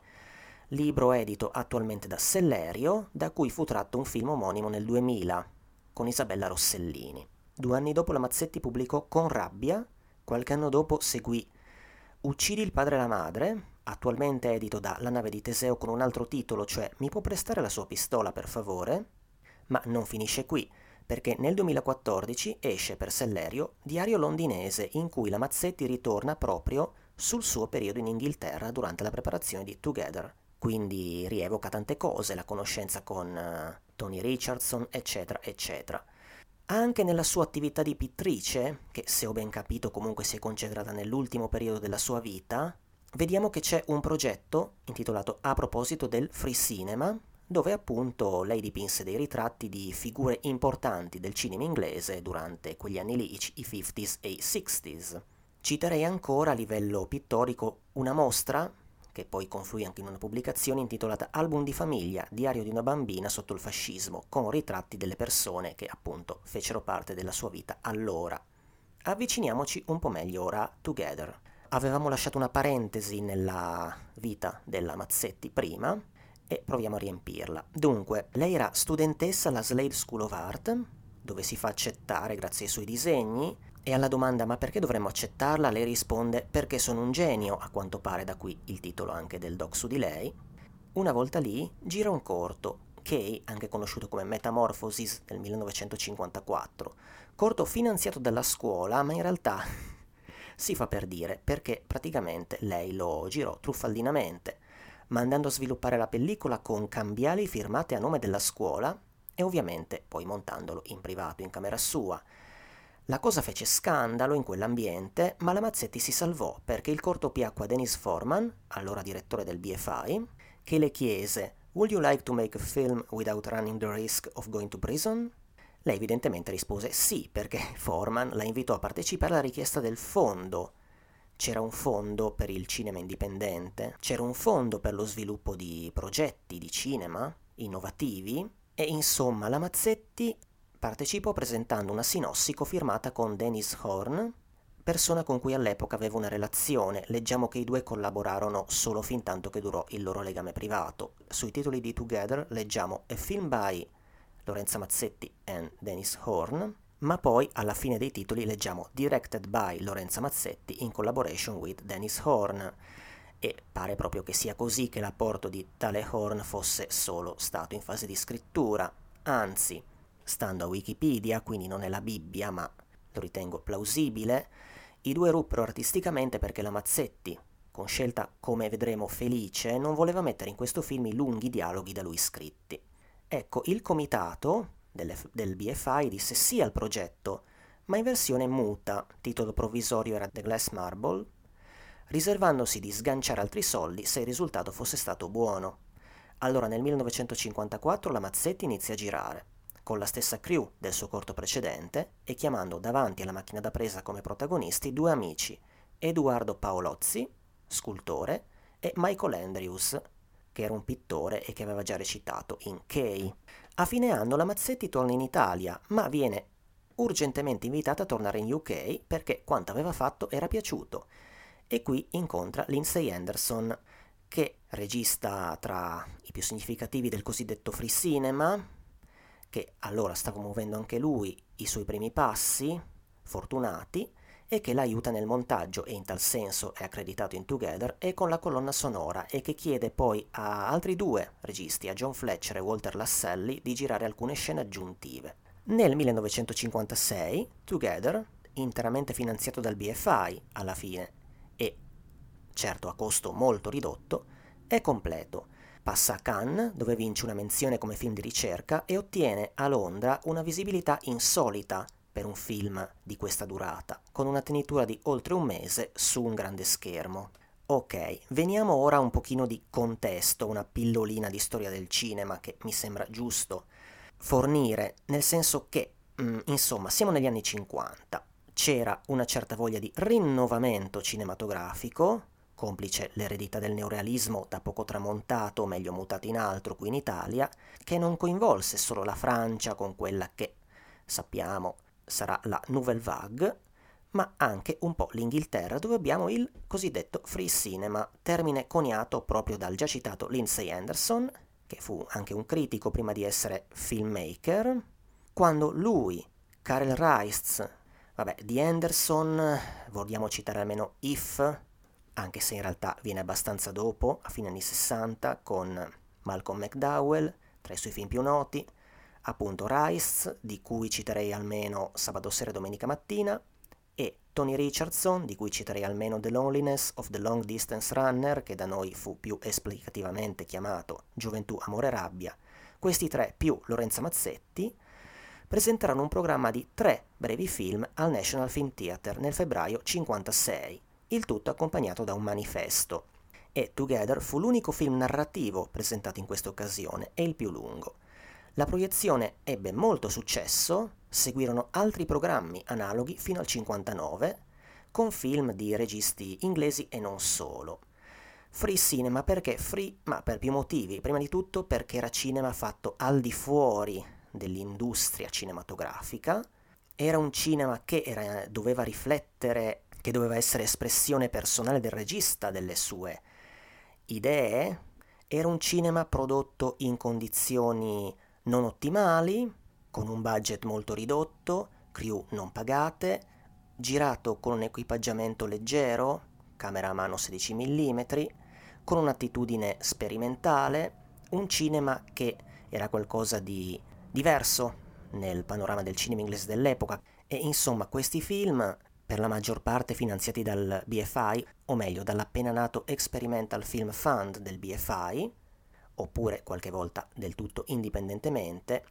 Libro edito attualmente da Sellerio, da cui fu tratto un film omonimo nel 2000 con Isabella Rossellini. Due anni dopo la Mazzetti pubblicò Con rabbia, qualche anno dopo seguì Uccidi il padre e la madre, attualmente edito da La nave di Teseo con un altro titolo, cioè Mi può prestare la sua pistola per favore? Ma non finisce qui, perché nel 2014 esce per Sellerio Diario londinese, in cui la Mazzetti ritorna proprio sul suo periodo in Inghilterra durante la preparazione di Together. Quindi rievoca tante cose, la conoscenza con uh, Tony Richardson, eccetera, eccetera. Anche nella sua attività di pittrice, che se ho ben capito comunque si è concentrata nell'ultimo periodo della sua vita, vediamo che c'è un progetto intitolato A proposito del free cinema, dove appunto lei dipinse dei ritratti di figure importanti del cinema inglese durante quegli anni lì, i 50s e i 60s. Citerei ancora a livello pittorico una mostra che poi confluì anche in una pubblicazione intitolata Album di famiglia, diario di una bambina sotto il fascismo, con ritratti delle persone che appunto fecero parte della sua vita allora. Avviciniamoci un po' meglio ora a Together. Avevamo lasciato una parentesi nella vita della Mazzetti prima e proviamo a riempirla. Dunque, lei era studentessa alla Slade School of Art, dove si fa accettare grazie ai suoi disegni, e alla domanda ma perché dovremmo accettarla? lei risponde perché sono un genio, a quanto pare da qui il titolo anche del doc su di lei. Una volta lì gira un corto, Kay, anche conosciuto come Metamorphosis del 1954, corto finanziato dalla scuola ma in realtà si fa per dire perché praticamente lei lo girò truffaldinamente, mandando a sviluppare la pellicola con cambiali firmate a nome della scuola e ovviamente poi montandolo in privato in camera sua la cosa fece scandalo in quell'ambiente, ma la Mazzetti si salvò perché il corto piacque a Dennis Forman, allora direttore del BFI, che le chiese Would you like to make a film without running the risk of going to prison? Lei evidentemente rispose sì, perché Forman la invitò a partecipare alla richiesta del fondo. C'era un fondo per il cinema indipendente, c'era un fondo per lo sviluppo di progetti di cinema innovativi e insomma la Mazzetti Partecipò presentando una sinossi cofirmata con Dennis Horn, persona con cui all'epoca aveva una relazione. Leggiamo che i due collaborarono solo fin tanto che durò il loro legame privato. Sui titoli di Together leggiamo A Film by Lorenza Mazzetti and Dennis Horn, ma poi alla fine dei titoli leggiamo Directed by Lorenza Mazzetti in collaboration with Dennis Horn. E pare proprio che sia così che l'apporto di tale Horn fosse solo stato in fase di scrittura, anzi stando a Wikipedia, quindi non è la Bibbia, ma lo ritengo plausibile, i due ruppero artisticamente perché la Mazzetti, con scelta come vedremo felice, non voleva mettere in questo film i lunghi dialoghi da lui scritti. Ecco, il comitato del BFI disse sì al progetto, ma in versione muta, titolo provvisorio era The Glass Marble, riservandosi di sganciare altri soldi se il risultato fosse stato buono. Allora nel 1954 la Mazzetti inizia a girare con la stessa crew del suo corto precedente e chiamando davanti alla macchina da presa come protagonisti due amici, Edoardo Paolozzi, scultore, e Michael Andrews, che era un pittore e che aveva già recitato in Kay. A fine anno la Mazzetti torna in Italia, ma viene urgentemente invitata a tornare in UK perché quanto aveva fatto era piaciuto. E qui incontra Lindsay Anderson, che regista tra i più significativi del cosiddetto free cinema, che allora stava muovendo anche lui i suoi primi passi, fortunati, e che l'aiuta nel montaggio e in tal senso è accreditato in Together e con la colonna sonora e che chiede poi a altri due registi, a John Fletcher e Walter Lasselli, di girare alcune scene aggiuntive. Nel 1956 Together, interamente finanziato dal BFI alla fine e certo a costo molto ridotto, è completo Passa a Cannes, dove vince una menzione come film di ricerca, e ottiene a Londra una visibilità insolita per un film di questa durata, con una tenitura di oltre un mese su un grande schermo. Ok, veniamo ora a un pochino di contesto, una pillolina di storia del cinema che mi sembra giusto fornire, nel senso che, mh, mm, insomma, siamo negli anni 50, c'era una certa voglia di rinnovamento cinematografico, complice l'eredità del neorealismo da poco tramontato, meglio mutato in altro qui in Italia, che non coinvolse solo la Francia con quella che sappiamo sarà la Nouvelle Vague, ma anche un po' l'Inghilterra, dove abbiamo il cosiddetto free cinema, termine coniato proprio dal già citato Lindsay Anderson, che fu anche un critico prima di essere filmmaker, quando lui, Karel Reitz, vabbè, di Anderson, vogliamo citare almeno If, anche se in realtà viene abbastanza dopo, a fine anni 60, con Malcolm McDowell, tra i suoi film più noti, appunto Rice, di cui citerei almeno Sabato sera e domenica mattina, e Tony Richardson, di cui citerei almeno The Loneliness of the Long Distance Runner, che da noi fu più esplicativamente chiamato Gioventù, Amore e Rabbia, questi tre più Lorenza Mazzetti, presenteranno un programma di tre brevi film al National Film Theatre nel febbraio 1956 il tutto accompagnato da un manifesto. E Together fu l'unico film narrativo presentato in questa occasione e il più lungo. La proiezione ebbe molto successo, seguirono altri programmi analoghi fino al 59, con film di registi inglesi e non solo. Free cinema perché free? Ma per più motivi. Prima di tutto perché era cinema fatto al di fuori dell'industria cinematografica, era un cinema che era, doveva riflettere che doveva essere espressione personale del regista delle sue idee, era un cinema prodotto in condizioni non ottimali, con un budget molto ridotto, crew non pagate, girato con un equipaggiamento leggero, camera a mano 16 mm, con un'attitudine sperimentale, un cinema che era qualcosa di diverso nel panorama del cinema inglese dell'epoca. E insomma, questi film per la maggior parte finanziati dal BFI, o meglio dall'appena nato Experimental Film Fund del BFI, oppure qualche volta del tutto indipendentemente,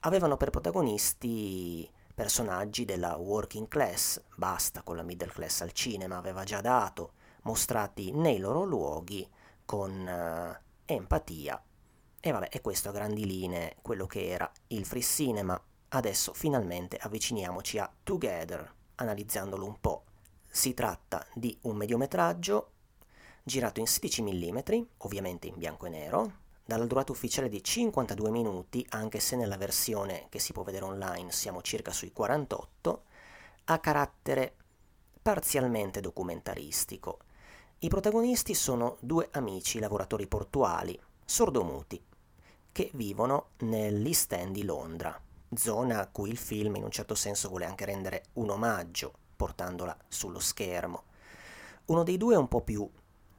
avevano per protagonisti personaggi della working class, basta con la middle class al cinema, aveva già dato, mostrati nei loro luoghi con uh, empatia. E vabbè, è questo a grandi linee quello che era il free cinema. Adesso finalmente avviciniamoci a Together, analizzandolo un po'. Si tratta di un mediometraggio girato in 16 mm, ovviamente in bianco e nero, dalla durata ufficiale di 52 minuti, anche se nella versione che si può vedere online siamo circa sui 48, ha carattere parzialmente documentaristico. I protagonisti sono due amici lavoratori portuali, sordomuti, che vivono nell'East End di Londra zona a cui il film in un certo senso vuole anche rendere un omaggio, portandola sullo schermo. Uno dei due è un po' più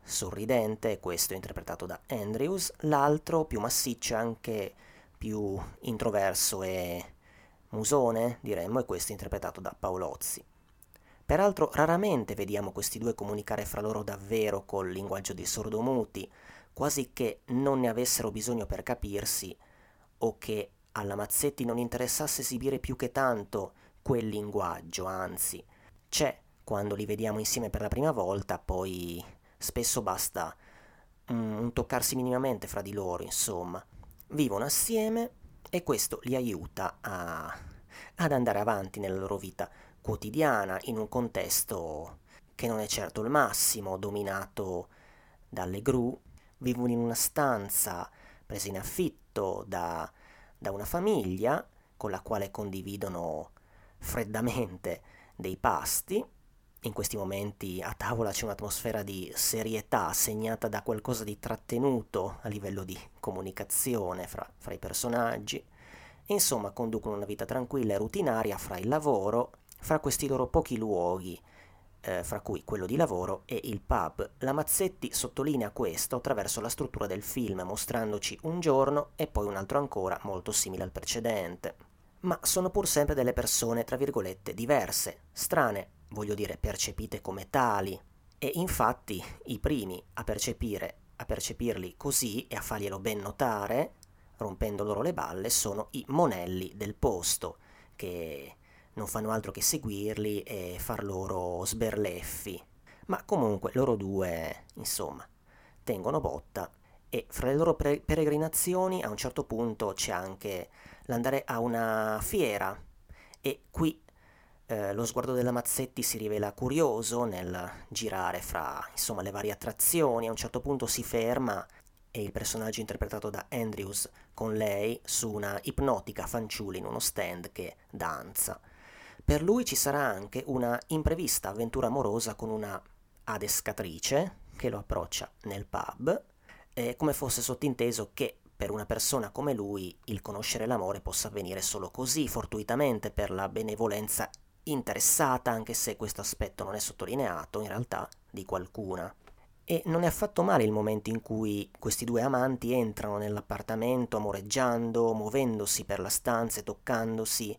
sorridente, questo interpretato da Andrews, l'altro più massiccio anche più introverso e musone, diremmo, e questo interpretato da Paolozzi. Peraltro raramente vediamo questi due comunicare fra loro davvero col linguaggio dei sordomuti, quasi che non ne avessero bisogno per capirsi o che alla Mazzetti non interessasse esibire più che tanto quel linguaggio, anzi, c'è quando li vediamo insieme per la prima volta, poi spesso basta un, un toccarsi minimamente fra di loro, insomma. Vivono assieme e questo li aiuta a, ad andare avanti nella loro vita quotidiana in un contesto che non è certo il massimo, dominato dalle gru, vivono in una stanza presa in affitto da da una famiglia con la quale condividono freddamente dei pasti. In questi momenti a tavola c'è un'atmosfera di serietà segnata da qualcosa di trattenuto a livello di comunicazione fra, fra i personaggi. Insomma, conducono una vita tranquilla e rutinaria fra il lavoro, fra questi loro pochi luoghi eh, fra cui quello di lavoro e il pub. La Mazzetti sottolinea questo attraverso la struttura del film, mostrandoci un giorno e poi un altro ancora molto simile al precedente. Ma sono pur sempre delle persone, tra virgolette, diverse, strane, voglio dire percepite come tali. E infatti i primi a percepire, a percepirli così e a farglielo ben notare, rompendo loro le balle, sono i monelli del posto, che non fanno altro che seguirli e far loro sberleffi. Ma comunque loro due, insomma, tengono botta e fra le loro pre- peregrinazioni a un certo punto c'è anche l'andare a una fiera e qui eh, lo sguardo della Mazzetti si rivela curioso nel girare fra insomma, le varie attrazioni, a un certo punto si ferma e il personaggio interpretato da Andrews con lei su una ipnotica fanciulla in uno stand che danza. Per lui ci sarà anche una imprevista avventura amorosa con una adescatrice che lo approccia nel pub, eh, come fosse sottinteso che per una persona come lui il conoscere l'amore possa avvenire solo così, fortuitamente, per la benevolenza interessata, anche se questo aspetto non è sottolineato in realtà, di qualcuna. E non è affatto male il momento in cui questi due amanti entrano nell'appartamento amoreggiando, muovendosi per la stanza, toccandosi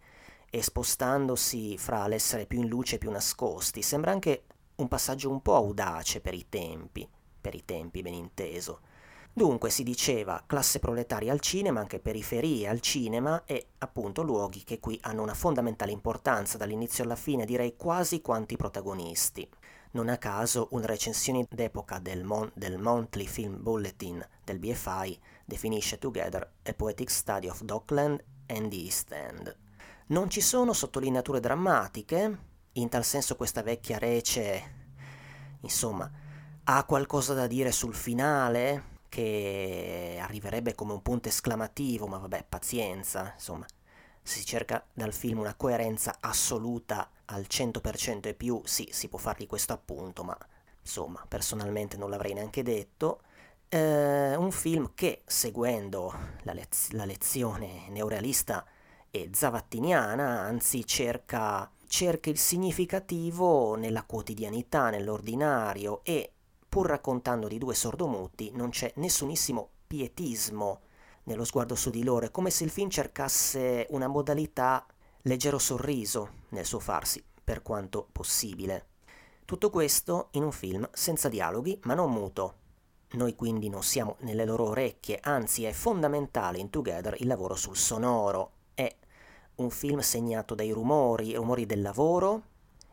e spostandosi fra l'essere più in luce e più nascosti. Sembra anche un passaggio un po' audace per i tempi, per i tempi ben inteso. Dunque si diceva classe proletaria al cinema, anche periferie al cinema e appunto luoghi che qui hanno una fondamentale importanza dall'inizio alla fine, direi quasi quanti protagonisti. Non a caso una recensione d'epoca del, Mon- del Monthly Film Bulletin del BFI definisce Together a Poetic Study of Dockland and the East End. Non ci sono sottolineature drammatiche, in tal senso questa vecchia rece, insomma, ha qualcosa da dire sul finale, che arriverebbe come un punto esclamativo, ma vabbè, pazienza, insomma. Se si cerca dal film una coerenza assoluta al 100% e più, sì, si può fargli questo appunto, ma insomma, personalmente non l'avrei neanche detto. Eh, un film che, seguendo la, lez- la lezione neorealista e zavattiniana, anzi cerca, cerca il significativo nella quotidianità, nell'ordinario e pur raccontando di due sordomuti, non c'è nessunissimo pietismo nello sguardo su di loro, è come se il film cercasse una modalità leggero sorriso nel suo farsi, per quanto possibile. Tutto questo in un film senza dialoghi, ma non muto. Noi quindi non siamo nelle loro orecchie, anzi è fondamentale in Together il lavoro sul sonoro. Un film segnato dai rumori, rumori del lavoro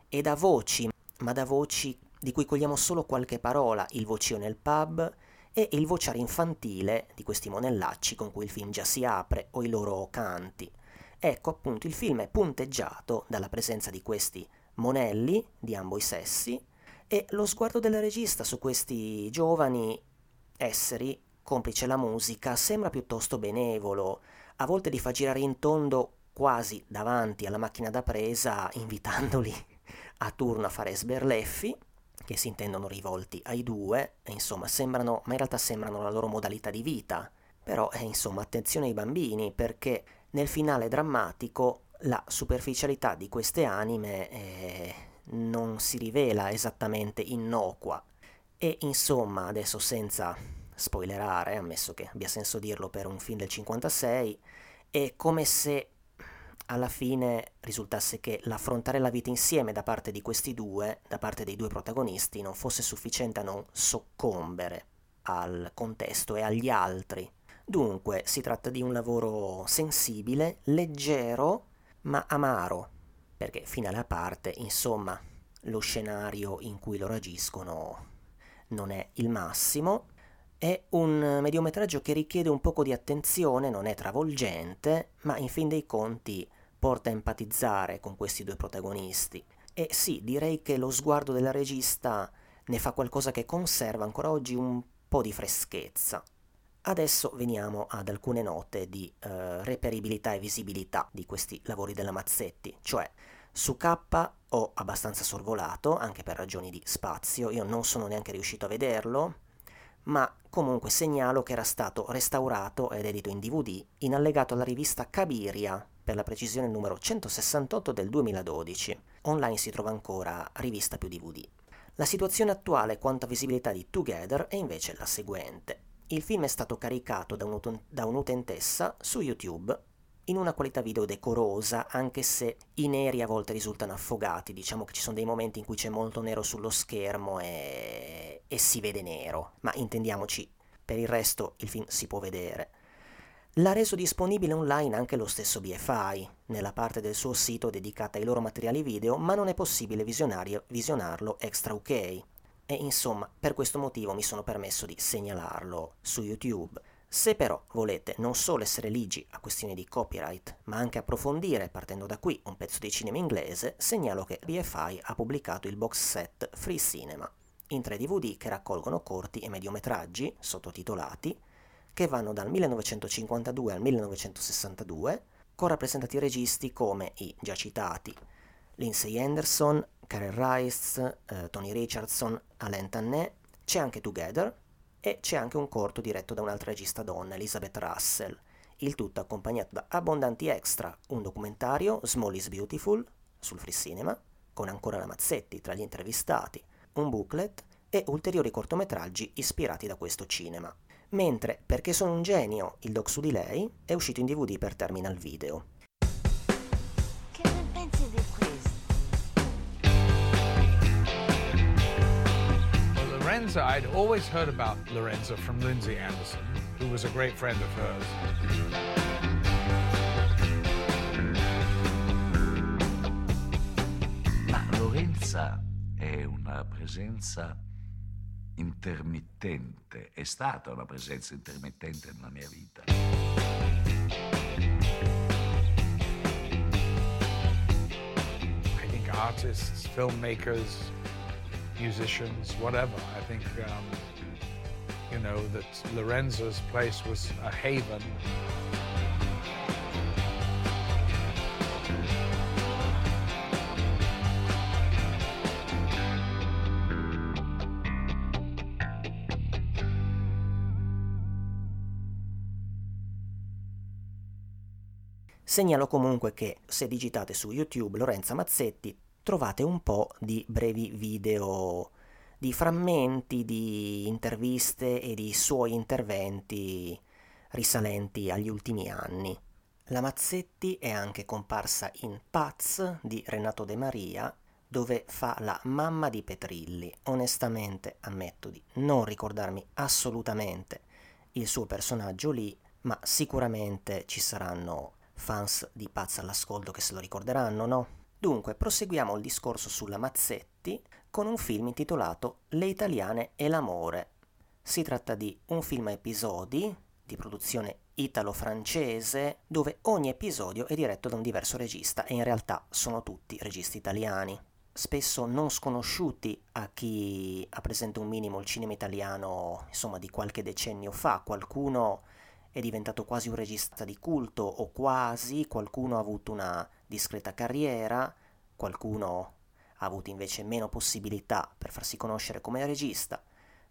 e da voci, ma da voci di cui cogliamo solo qualche parola, il vocio nel pub e il vociare infantile di questi monellacci con cui il film già si apre o i loro canti. Ecco appunto il film è punteggiato dalla presenza di questi monelli di ambo i sessi e lo sguardo del regista su questi giovani esseri, complice la musica, sembra piuttosto benevolo, a volte li fa girare in tondo quasi davanti alla macchina da presa, invitandoli a turno a fare sberleffi, che si intendono rivolti ai due, e insomma sembrano, ma in realtà sembrano la loro modalità di vita. Però, eh, insomma, attenzione ai bambini, perché nel finale drammatico la superficialità di queste anime eh, non si rivela esattamente innocua. E insomma, adesso senza spoilerare, ammesso che abbia senso dirlo per un film del 56, è come se alla fine risultasse che l'affrontare la vita insieme da parte di questi due, da parte dei due protagonisti, non fosse sufficiente a non soccombere al contesto e agli altri. Dunque si tratta di un lavoro sensibile, leggero, ma amaro, perché finale a parte, insomma, lo scenario in cui loro agiscono non è il massimo. È un mediometraggio che richiede un poco di attenzione, non è travolgente, ma in fin dei conti porta a empatizzare con questi due protagonisti. E sì, direi che lo sguardo della regista ne fa qualcosa che conserva ancora oggi un po' di freschezza. Adesso veniamo ad alcune note di eh, reperibilità e visibilità di questi lavori della Mazzetti, cioè su K ho abbastanza sorvolato, anche per ragioni di spazio, io non sono neanche riuscito a vederlo, ma comunque segnalo che era stato restaurato ed edito in DVD in allegato alla rivista Cabiria per la precisione numero 168 del 2012. Online si trova ancora rivista più DVD. La situazione attuale quanto a visibilità di Together è invece la seguente. Il film è stato caricato da, un'ut- da un'utentessa su YouTube in una qualità video decorosa, anche se i neri a volte risultano affogati, diciamo che ci sono dei momenti in cui c'è molto nero sullo schermo e, e si vede nero, ma intendiamoci, per il resto il film si può vedere. L'ha reso disponibile online anche lo stesso BFI, nella parte del suo sito dedicata ai loro materiali video, ma non è possibile visionarlo extra UK. e insomma per questo motivo mi sono permesso di segnalarlo su YouTube. Se però volete non solo essere ligi a questioni di copyright, ma anche approfondire, partendo da qui, un pezzo di cinema inglese, segnalo che BFI ha pubblicato il box set Free Cinema, in tre DVD che raccolgono corti e mediometraggi, sottotitolati, che vanno dal 1952 al 1962, con rappresentati registi come i già citati Lindsay Anderson, Karen Rice, eh, Tony Richardson, Alain Tannet, c'è anche Together, e c'è anche un corto diretto da un'altra regista donna, Elizabeth Russell, il tutto accompagnato da abbondanti extra, un documentario, Small is Beautiful, sul free cinema, con ancora la Mazzetti tra gli intervistati, un booklet e ulteriori cortometraggi ispirati da questo cinema. Mentre Perché sono un genio, il doc su di lei, è uscito in DVD per Terminal Video. Lorenza, I'd always heard about Lorenza from Lindsay Anderson, who was a great friend of hers. Ma Lorenza è una presenza intermittente, è stata una presenza intermittente nella mia vita. Artists, filmmakers, musicians, whatever. I think, um, you know, that Lorenzo's place was a haven. Segnalo comunque che se digitate su YouTube Lorenza Mazzetti trovate un po' di brevi video, di frammenti di interviste e di suoi interventi risalenti agli ultimi anni. La Mazzetti è anche comparsa in Paz di Renato De Maria, dove fa la mamma di Petrilli. Onestamente ammetto di non ricordarmi assolutamente il suo personaggio lì, ma sicuramente ci saranno fans di Paz all'ascolto che se lo ricorderanno, no? Dunque, proseguiamo il discorso sulla Mazzetti con un film intitolato Le italiane e l'amore. Si tratta di un film a episodi di produzione italo-francese dove ogni episodio è diretto da un diverso regista e in realtà sono tutti registi italiani. Spesso non sconosciuti a chi ha presente un minimo il cinema italiano, insomma, di qualche decennio fa. Qualcuno è diventato quasi un regista di culto o quasi, qualcuno ha avuto una discreta carriera, qualcuno ha avuto invece meno possibilità per farsi conoscere come regista.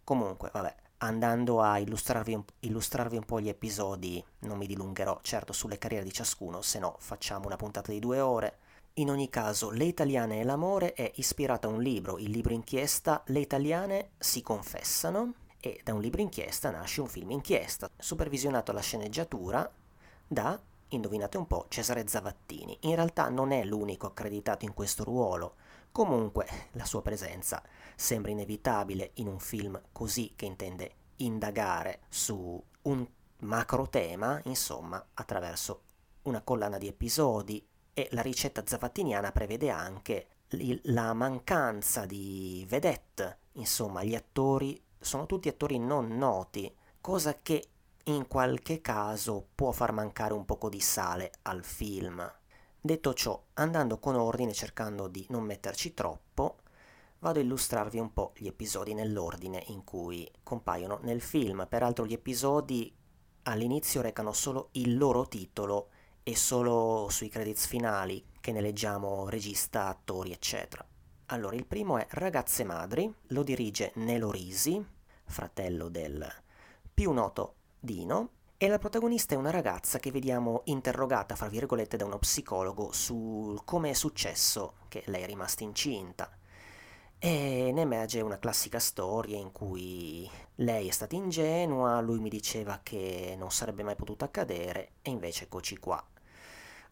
Comunque, vabbè, andando a illustrarvi un, illustrarvi un po' gli episodi, non mi dilungherò certo sulle carriere di ciascuno, se no facciamo una puntata di due ore. In ogni caso, Le italiane e l'amore è ispirata a un libro, il libro inchiesta Le italiane si confessano, e da un libro inchiesta nasce un film inchiesta, supervisionato alla sceneggiatura da, indovinate un po', Cesare Zavattini. In realtà non è l'unico accreditato in questo ruolo, comunque la sua presenza sembra inevitabile in un film così che intende indagare su un macro tema, insomma, attraverso una collana di episodi e la ricetta zavattiniana prevede anche la mancanza di vedette, insomma, gli attori sono tutti attori non noti, cosa che in qualche caso può far mancare un poco di sale al film. Detto ciò, andando con ordine cercando di non metterci troppo, vado a illustrarvi un po' gli episodi nell'ordine in cui compaiono nel film. Peraltro gli episodi all'inizio recano solo il loro titolo e solo sui credits finali che ne leggiamo regista, attori, eccetera. Allora, il primo è Ragazze Madri, lo dirige Nelo Risi, fratello del più noto Dino, e la protagonista è una ragazza che vediamo interrogata, fra virgolette, da uno psicologo su come è successo che lei è rimasta incinta. E ne emerge una classica storia in cui lei è stata ingenua, lui mi diceva che non sarebbe mai potuto accadere, e invece eccoci qua.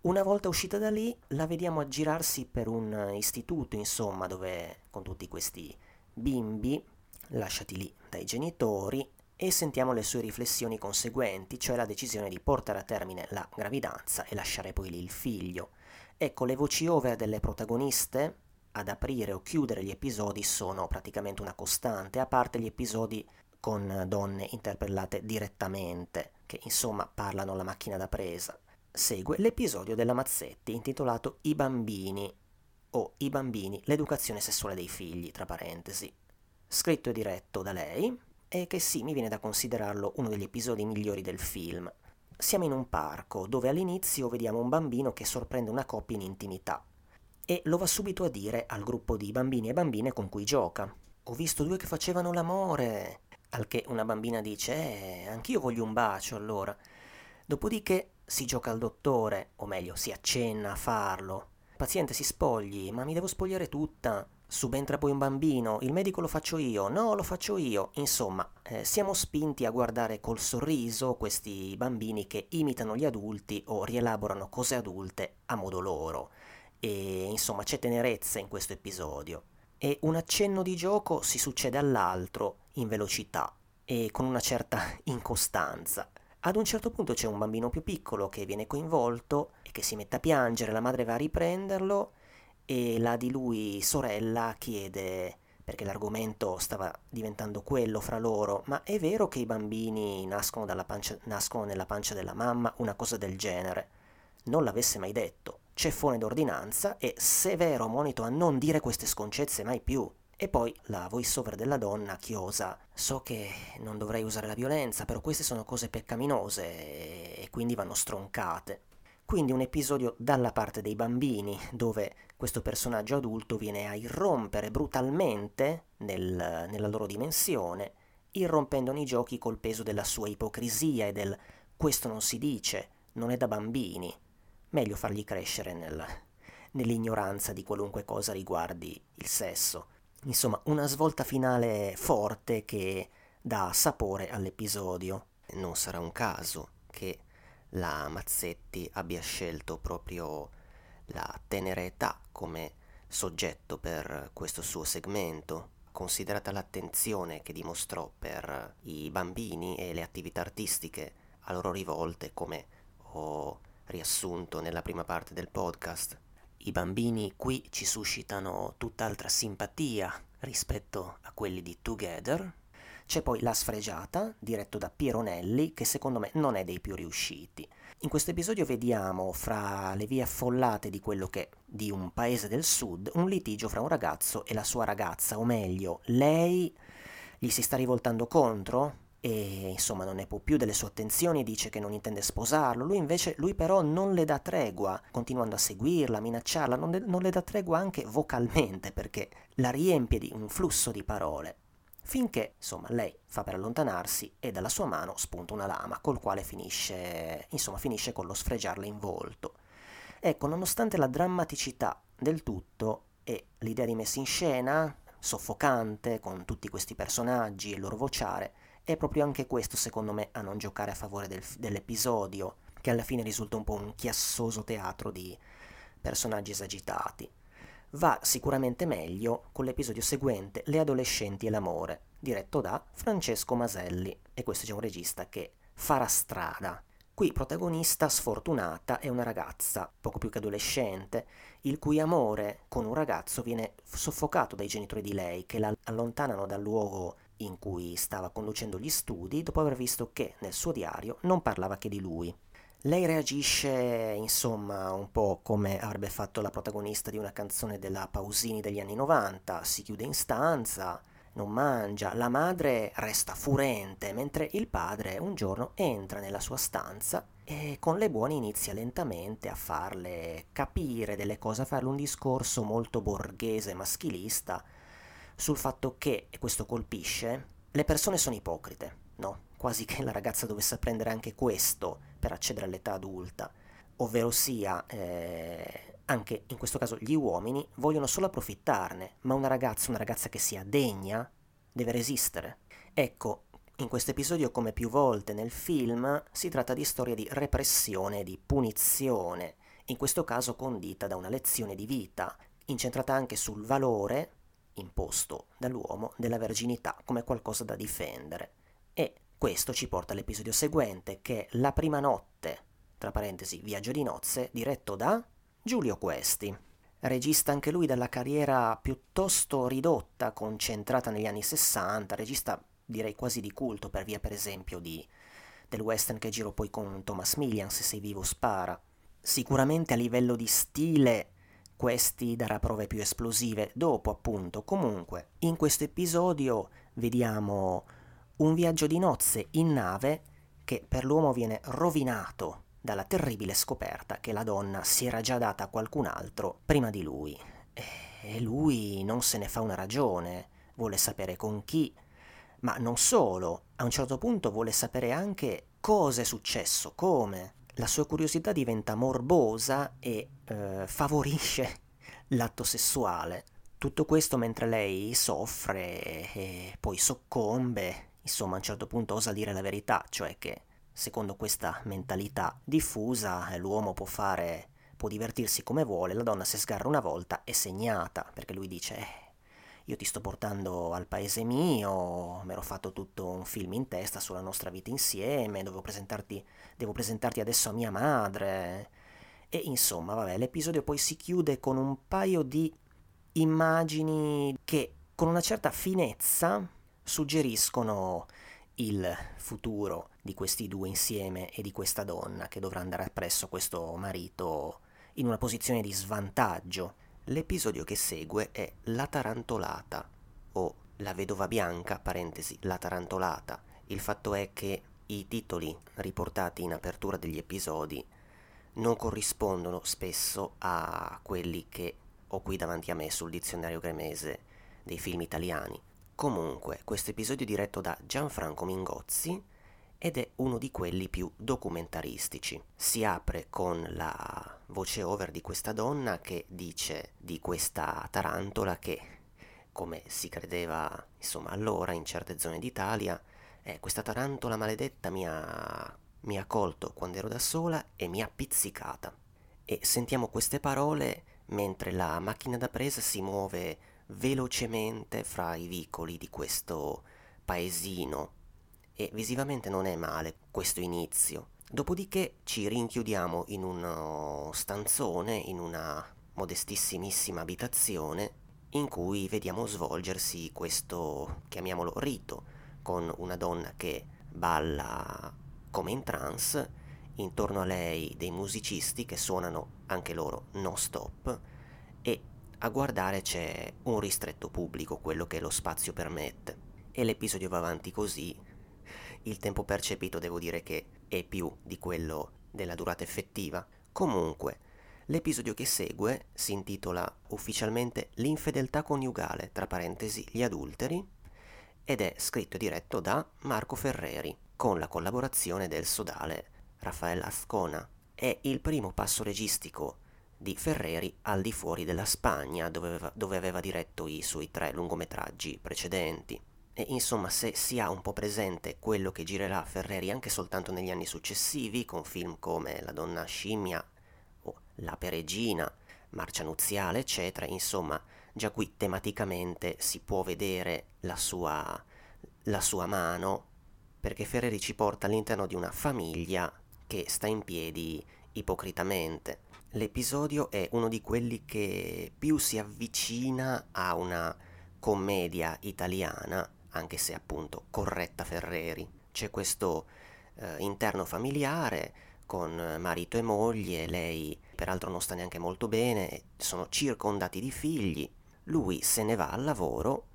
Una volta uscita da lì, la vediamo aggirarsi per un istituto, insomma, dove con tutti questi bimbi lasciati lì dai genitori e sentiamo le sue riflessioni conseguenti, cioè la decisione di portare a termine la gravidanza e lasciare poi lì il figlio. Ecco, le voci over delle protagoniste ad aprire o chiudere gli episodi sono praticamente una costante, a parte gli episodi con donne interpellate direttamente, che insomma parlano alla macchina da presa. Segue l'episodio della Mazzetti intitolato I bambini o I bambini, l'educazione sessuale dei figli, tra parentesi. Scritto e diretto da lei, e che sì, mi viene da considerarlo uno degli episodi migliori del film. Siamo in un parco dove all'inizio vediamo un bambino che sorprende una coppia in intimità e lo va subito a dire al gruppo di bambini e bambine con cui gioca. Ho visto due che facevano l'amore. Al che una bambina dice, eh, anch'io voglio un bacio allora. Dopodiché si gioca al dottore, o meglio, si accenna a farlo. paziente si spogli, ma mi devo spogliare tutta. Subentra poi un bambino, il medico lo faccio io, no, lo faccio io. Insomma, eh, siamo spinti a guardare col sorriso questi bambini che imitano gli adulti o rielaborano cose adulte a modo loro. E insomma, c'è tenerezza in questo episodio. E un accenno di gioco si succede all'altro in velocità e con una certa incostanza. Ad un certo punto c'è un bambino più piccolo che viene coinvolto e che si mette a piangere, la madre va a riprenderlo e la di lui sorella chiede, perché l'argomento stava diventando quello fra loro, ma è vero che i bambini nascono, pancia, nascono nella pancia della mamma, una cosa del genere? Non l'avesse mai detto. Ceffone d'ordinanza e severo monito a non dire queste sconcezze mai più. E poi la voiceover della donna chiosa. So che non dovrei usare la violenza, però queste sono cose peccaminose e quindi vanno stroncate. Quindi un episodio dalla parte dei bambini, dove questo personaggio adulto viene a irrompere brutalmente nel, nella loro dimensione, irrompendo nei giochi col peso della sua ipocrisia e del questo non si dice, non è da bambini. Meglio fargli crescere nel, nell'ignoranza di qualunque cosa riguardi il sesso. Insomma, una svolta finale forte che dà sapore all'episodio. Non sarà un caso che la Mazzetti abbia scelto proprio la tenera età come soggetto per questo suo segmento, considerata l'attenzione che dimostrò per i bambini e le attività artistiche a loro rivolte, come ho riassunto nella prima parte del podcast. I bambini qui ci suscitano tutt'altra simpatia rispetto a quelli di Together. C'è poi La sfregiata, diretto da Piero Nelli, che secondo me non è dei più riusciti. In questo episodio vediamo, fra le vie affollate di quello che di un paese del sud, un litigio fra un ragazzo e la sua ragazza, o meglio, lei gli si sta rivoltando contro e insomma non ne può più delle sue attenzioni, dice che non intende sposarlo, lui invece, lui però non le dà tregua, continuando a seguirla, a minacciarla, non le, non le dà tregua anche vocalmente perché la riempie di un flusso di parole, finché insomma lei fa per allontanarsi e dalla sua mano spunta una lama col quale finisce, insomma finisce con lo sfregiarla in volto. Ecco, nonostante la drammaticità del tutto e l'idea di messa in scena, soffocante, con tutti questi personaggi e il loro vociare, è proprio anche questo, secondo me, a non giocare a favore del, dell'episodio, che alla fine risulta un po' un chiassoso teatro di personaggi esagitati. Va sicuramente meglio con l'episodio seguente Le adolescenti e l'amore, diretto da Francesco Maselli, e questo è un regista che farà strada. Qui protagonista sfortunata è una ragazza, poco più che adolescente, il cui amore con un ragazzo viene soffocato dai genitori di lei, che la allontanano dal luogo in cui stava conducendo gli studi dopo aver visto che nel suo diario non parlava che di lui. Lei reagisce, insomma, un po' come avrebbe fatto la protagonista di una canzone della Pausini degli anni 90, si chiude in stanza, non mangia, la madre resta furente, mentre il padre un giorno entra nella sua stanza e con le buone inizia lentamente a farle capire delle cose, a farle un discorso molto borghese, maschilista, sul fatto che, e questo colpisce, le persone sono ipocrite, no? Quasi che la ragazza dovesse apprendere anche questo per accedere all'età adulta, ovvero sia, eh, anche in questo caso gli uomini vogliono solo approfittarne, ma una ragazza, una ragazza che sia degna, deve resistere. Ecco, in questo episodio, come più volte nel film, si tratta di storia di repressione di punizione, in questo caso condita da una lezione di vita, incentrata anche sul valore imposto dall'uomo della verginità come qualcosa da difendere. E questo ci porta all'episodio seguente, che è La prima notte, tra parentesi, viaggio di nozze, diretto da Giulio Questi. regista anche lui dalla carriera piuttosto ridotta, concentrata negli anni 60, regista direi quasi di culto per via per esempio di, del western che giro poi con Thomas Millian, Se sei vivo spara. Sicuramente a livello di stile questi darà prove più esplosive dopo appunto. Comunque, in questo episodio vediamo un viaggio di nozze in nave che per l'uomo viene rovinato dalla terribile scoperta che la donna si era già data a qualcun altro prima di lui. E lui non se ne fa una ragione, vuole sapere con chi, ma non solo, a un certo punto vuole sapere anche cosa è successo, come. La sua curiosità diventa morbosa e eh, favorisce l'atto sessuale. Tutto questo mentre lei soffre e poi soccombe, insomma a un certo punto osa dire la verità, cioè che Secondo questa mentalità diffusa, l'uomo può fare, può divertirsi come vuole, la donna se sgarra una volta è segnata, perché lui dice, eh, io ti sto portando al paese mio, mi ero fatto tutto un film in testa sulla nostra vita insieme, presentarti, devo presentarti adesso a mia madre. E insomma, vabbè, l'episodio poi si chiude con un paio di immagini che con una certa finezza suggeriscono il futuro di questi due insieme e di questa donna che dovrà andare appresso questo marito in una posizione di svantaggio. L'episodio che segue è La tarantolata o La vedova bianca, parentesi, La tarantolata. Il fatto è che i titoli riportati in apertura degli episodi non corrispondono spesso a quelli che ho qui davanti a me sul dizionario gremese dei film italiani. Comunque, questo episodio è diretto da Gianfranco Mingozzi ed è uno di quelli più documentaristici. Si apre con la voce over di questa donna che dice di questa tarantola che, come si credeva insomma allora in certe zone d'Italia, eh, questa tarantola maledetta mi ha, mi ha colto quando ero da sola e mi ha pizzicata. E sentiamo queste parole mentre la macchina da presa si muove velocemente fra i vicoli di questo paesino. E visivamente non è male questo inizio. Dopodiché ci rinchiudiamo in uno stanzone, in una modestissimissima abitazione in cui vediamo svolgersi questo, chiamiamolo rito, con una donna che balla come in trance, intorno a lei dei musicisti che suonano anche loro non stop e a guardare c'è un ristretto pubblico, quello che lo spazio permette. E l'episodio va avanti così. Il tempo percepito devo dire che è più di quello della durata effettiva. Comunque, l'episodio che segue si intitola ufficialmente L'infedeltà coniugale, tra parentesi gli adulteri, ed è scritto e diretto da Marco Ferreri, con la collaborazione del sodale Raffaele Ascona. È il primo passo registico di Ferreri al di fuori della Spagna, dove aveva, dove aveva diretto i suoi tre lungometraggi precedenti. E insomma, se si ha un po' presente quello che girerà Ferreri anche soltanto negli anni successivi, con film come La donna scimmia o La peregina, Marcia nuziale, eccetera, insomma, già qui tematicamente si può vedere la sua, la sua mano, perché Ferreri ci porta all'interno di una famiglia che sta in piedi ipocritamente L'episodio è uno di quelli che più si avvicina a una commedia italiana, anche se appunto corretta Ferreri. C'è questo eh, interno familiare con marito e moglie, lei peraltro non sta neanche molto bene, sono circondati di figli, lui se ne va al lavoro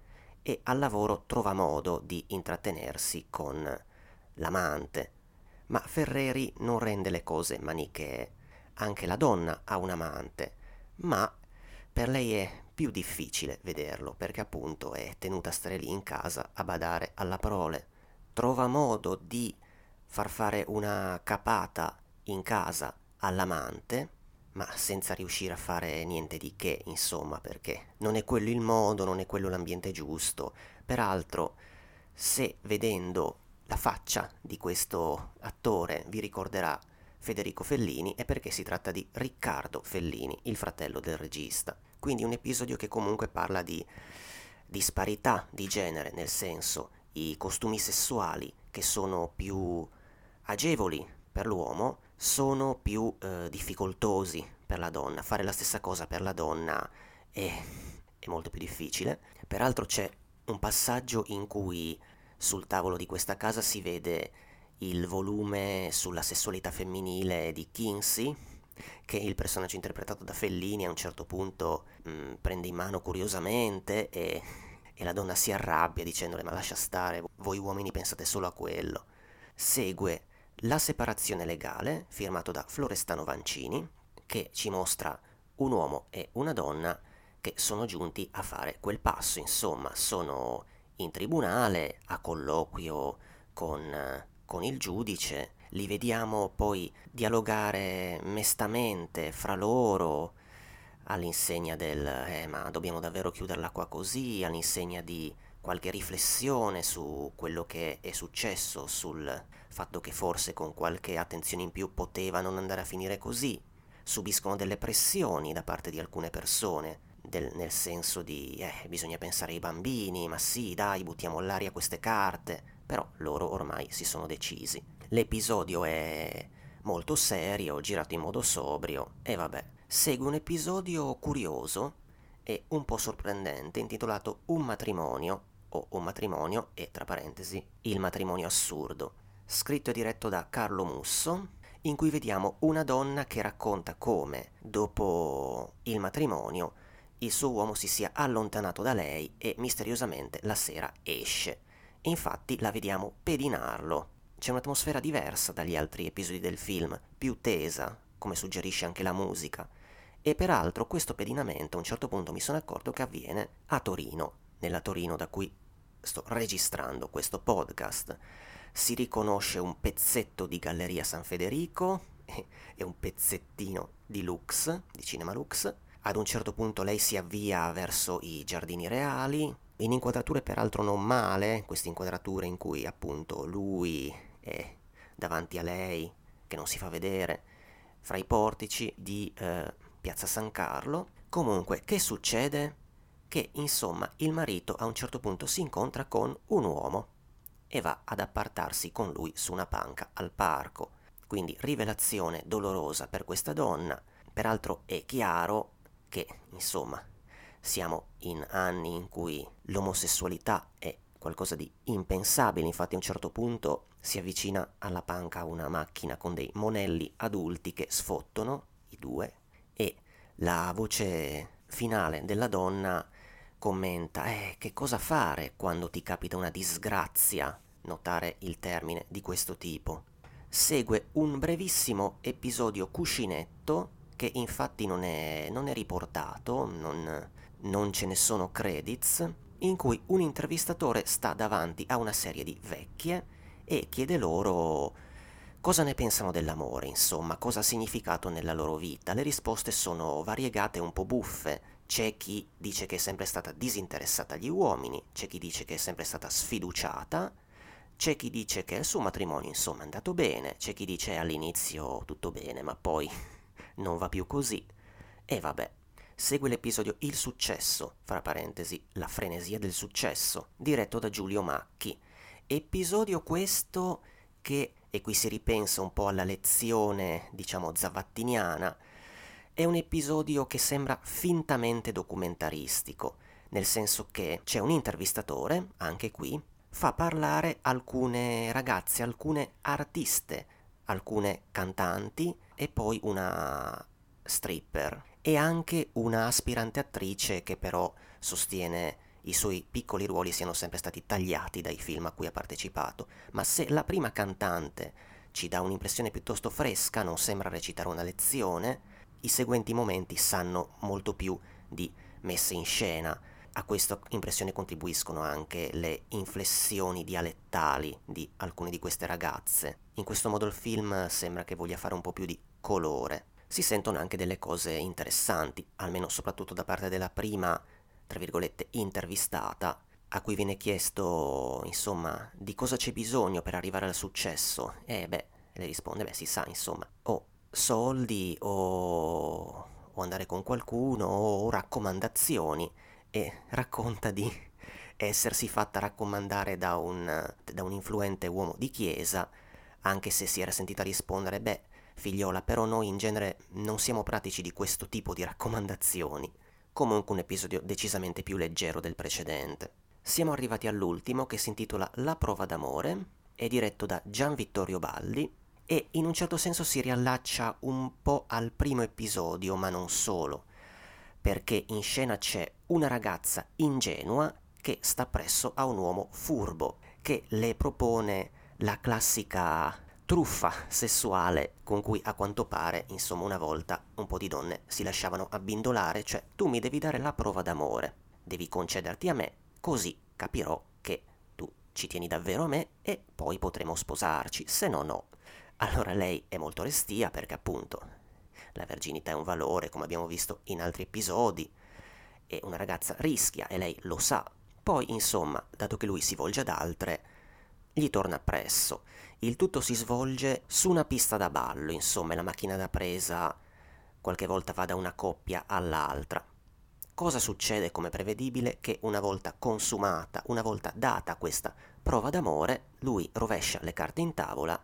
e al lavoro trova modo di intrattenersi con l'amante. Ma Ferreri non rende le cose manichee anche la donna ha un amante, ma per lei è più difficile vederlo perché appunto è tenuta a stare lì in casa a badare alla prole. Trova modo di far fare una capata in casa all'amante, ma senza riuscire a fare niente di che, insomma, perché non è quello il modo, non è quello l'ambiente giusto. Peraltro, se vedendo la faccia di questo attore vi ricorderà Federico Fellini è perché si tratta di Riccardo Fellini, il fratello del regista. Quindi un episodio che comunque parla di disparità di genere, nel senso i costumi sessuali che sono più agevoli per l'uomo sono più eh, difficoltosi per la donna. Fare la stessa cosa per la donna è, è molto più difficile. Peraltro c'è un passaggio in cui sul tavolo di questa casa si vede il volume sulla sessualità femminile di Kinsey, che il personaggio interpretato da Fellini a un certo punto mh, mm, prende in mano curiosamente e, e la donna si arrabbia dicendole ma lascia stare, voi uomini pensate solo a quello. Segue La separazione legale, firmato da Florestano Vancini, che ci mostra un uomo e una donna che sono giunti a fare quel passo, insomma, sono in tribunale a colloquio con, con il giudice, li vediamo poi dialogare mestamente fra loro all'insegna del eh, ma dobbiamo davvero chiuderla qua così, all'insegna di qualche riflessione su quello che è successo, sul fatto che forse con qualche attenzione in più poteva non andare a finire così, subiscono delle pressioni da parte di alcune persone, del, nel senso di eh, bisogna pensare ai bambini, ma sì, dai, buttiamo all'aria queste carte, però loro ormai si sono decisi. L'episodio è molto serio, girato in modo sobrio e vabbè, segue un episodio curioso e un po' sorprendente intitolato Un matrimonio o Un matrimonio e tra parentesi Il matrimonio assurdo, scritto e diretto da Carlo Musso, in cui vediamo una donna che racconta come dopo il matrimonio il suo uomo si sia allontanato da lei e misteriosamente la sera esce. Infatti la vediamo pedinarlo c'è un'atmosfera diversa dagli altri episodi del film, più tesa, come suggerisce anche la musica. E peraltro questo pedinamento a un certo punto mi sono accorto che avviene a Torino, nella Torino da cui sto registrando questo podcast. Si riconosce un pezzetto di Galleria San Federico e un pezzettino di Lux, di Cinema Lux. Ad un certo punto lei si avvia verso i giardini reali, in inquadrature peraltro non male, queste inquadrature in cui appunto lui è davanti a lei, che non si fa vedere, fra i portici di eh, Piazza San Carlo. Comunque, che succede? Che insomma il marito a un certo punto si incontra con un uomo e va ad appartarsi con lui su una panca al parco. Quindi rivelazione dolorosa per questa donna. Peraltro è chiaro che, insomma, siamo in anni in cui l'omosessualità è qualcosa di impensabile, infatti a un certo punto si avvicina alla panca una macchina con dei monelli adulti che sfottono i due e la voce finale della donna commenta eh, che cosa fare quando ti capita una disgrazia, notare il termine di questo tipo. Segue un brevissimo episodio cuscinetto che infatti non è, non è riportato, non, non ce ne sono credits, in cui un intervistatore sta davanti a una serie di vecchie e chiede loro cosa ne pensano dell'amore, insomma, cosa ha significato nella loro vita. Le risposte sono variegate e un po' buffe. C'è chi dice che è sempre stata disinteressata agli uomini, c'è chi dice che è sempre stata sfiduciata, c'è chi dice che il suo matrimonio insomma è andato bene, c'è chi dice all'inizio tutto bene, ma poi non va più così. E vabbè, segue l'episodio Il successo, fra parentesi, la frenesia del successo, diretto da Giulio Macchi, Episodio questo che, e qui si ripensa un po' alla lezione, diciamo, zavattiniana, è un episodio che sembra fintamente documentaristico, nel senso che c'è un intervistatore, anche qui, fa parlare alcune ragazze, alcune artiste, alcune cantanti e poi una stripper e anche una aspirante attrice che però sostiene i suoi piccoli ruoli siano sempre stati tagliati dai film a cui ha partecipato, ma se la prima cantante ci dà un'impressione piuttosto fresca, non sembra recitare una lezione, i seguenti momenti sanno molto più di messe in scena. A questa impressione contribuiscono anche le inflessioni dialettali di alcune di queste ragazze. In questo modo il film sembra che voglia fare un po' più di colore. Si sentono anche delle cose interessanti, almeno soprattutto da parte della prima tra virgolette, intervistata, a cui viene chiesto, insomma, di cosa c'è bisogno per arrivare al successo. E beh, le risponde, beh, si sa, insomma, o soldi o, o andare con qualcuno o raccomandazioni e racconta di essersi fatta raccomandare da un, da un influente uomo di chiesa, anche se si era sentita rispondere, beh, figliola, però noi in genere non siamo pratici di questo tipo di raccomandazioni. Comunque un episodio decisamente più leggero del precedente. Siamo arrivati all'ultimo che si intitola La prova d'amore, è diretto da Gian Vittorio Baldi e in un certo senso si riallaccia un po' al primo episodio, ma non solo, perché in scena c'è una ragazza ingenua che sta presso a un uomo furbo che le propone la classica truffa sessuale con cui a quanto pare, insomma, una volta un po' di donne si lasciavano abbindolare, cioè tu mi devi dare la prova d'amore, devi concederti a me, così capirò che tu ci tieni davvero a me e poi potremo sposarci, se no no. Allora lei è molto restia perché appunto la verginità è un valore, come abbiamo visto in altri episodi, e una ragazza rischia e lei lo sa. Poi, insomma, dato che lui si volge ad altre, gli torna appresso. Il tutto si svolge su una pista da ballo, insomma, la macchina da presa qualche volta va da una coppia all'altra. Cosa succede come prevedibile? Che una volta consumata, una volta data questa prova d'amore, lui rovescia le carte in tavola